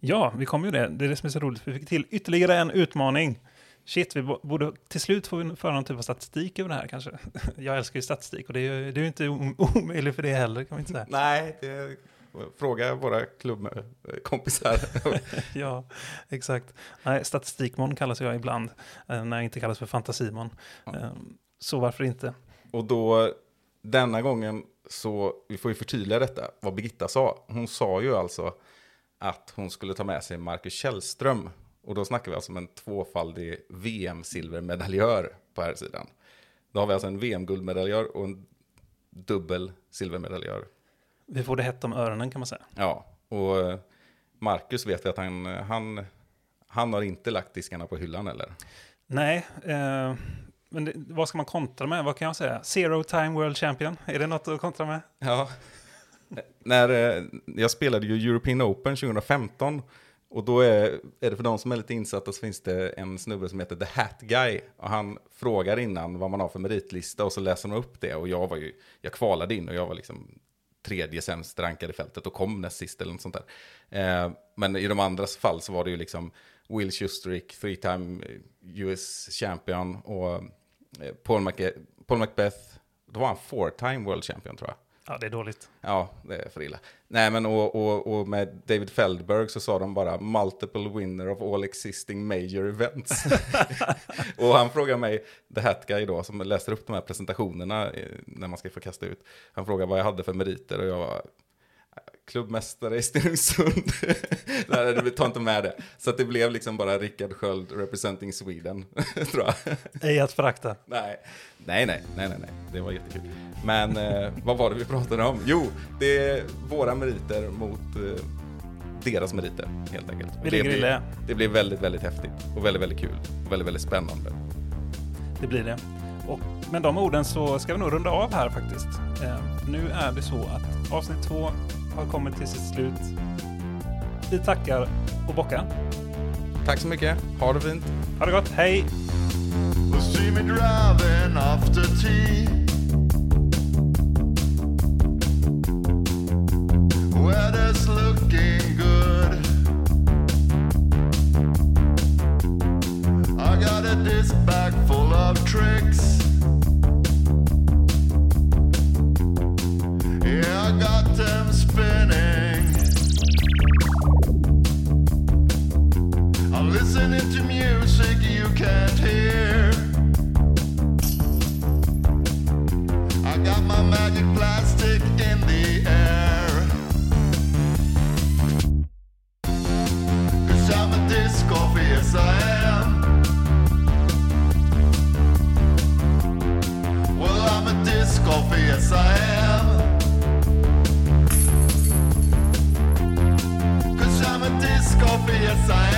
[SPEAKER 3] Ja, vi kommer ju det. Det är det som är så roligt. Vi fick till ytterligare en utmaning. Shit, vi bo- borde till slut få vi föra någon typ av statistik över det här kanske. Jag älskar ju statistik och det är ju det är ju inte om- omöjligt för det heller kan man inte säga.
[SPEAKER 1] Nej, det, fråga våra klubbkompisar.
[SPEAKER 3] Ja, exakt. Nej, statistikmon kallas jag ibland eh, när jag inte kallas för fantasimon. Eh, Så varför inte?
[SPEAKER 1] och då, denna gången, så vi får ju förtydliga detta, vad Birgitta sa. Hon sa ju alltså att hon skulle ta med sig Marcus Källström. Och då snackar vi alltså om en tvåfaldig VM-silvermedaljör på här sidan. Då har vi alltså en VM-guldmedaljör och en dubbel silvermedaljör.
[SPEAKER 3] Vi får det hett om öronen kan man säga.
[SPEAKER 1] Ja, och eh, Marcus vet vi att han, han, han har inte lagt diskarna på hyllan eller?
[SPEAKER 3] Nej, eh, men det, vad ska man kontra med? Vad kan jag säga? Zero time world champion? Är det något att kontra med?
[SPEAKER 1] Ja. När, eh, jag spelade ju European Open 2015 och då är, är det för de som är lite insatta så finns det en snubbe som heter The Hat Guy och han frågar innan vad man har för meritlista och så läser man upp det och jag var ju, jag kvalade in och jag var liksom tredje sämst rankad i fältet och kom näst sist eller något sånt där. Eh, men i de andras fall så var det ju liksom Will Schusterick, three time eh, US champion och eh, Paul, Mac- Paul Macbeth, då var han four time world champion tror jag.
[SPEAKER 3] Ja, det är dåligt.
[SPEAKER 1] Ja, det är för illa. Nej, men och, och, och med David Feldberg så sa de bara multiple winner of all existing major events. och han frågar mig, the hat guy då, som läser upp de här presentationerna eh, när man ska få kasta ut. Han frågar vad jag hade för meriter och jag var klubbmästare i Stenungsund. Nej, tar inte med det. Så att det blev liksom bara Rickard Sköld representing Sweden, tror jag.
[SPEAKER 3] Ej att förakta.
[SPEAKER 1] Nej, nej, nej, nej, nej, nej. det var jättekul. Men eh, vad var det vi pratade om? Jo, det är våra meriter mot eh, deras meriter, helt enkelt.
[SPEAKER 3] Vi
[SPEAKER 1] det blir, det blir väldigt, väldigt häftigt och väldigt, väldigt kul och väldigt, väldigt spännande.
[SPEAKER 3] Det blir det. Och med de orden så ska vi nog runda av här faktiskt. Eh, nu är det så att avsnitt två har kommit till sitt slut. Vi tackar och bockar.
[SPEAKER 1] Tack så mycket, ha det fint.
[SPEAKER 3] Ha det gott, hej!
[SPEAKER 2] Looking Got bag full of tricks. Yeah, I got them spinning. I'm listening to music you can't hear. Yes, I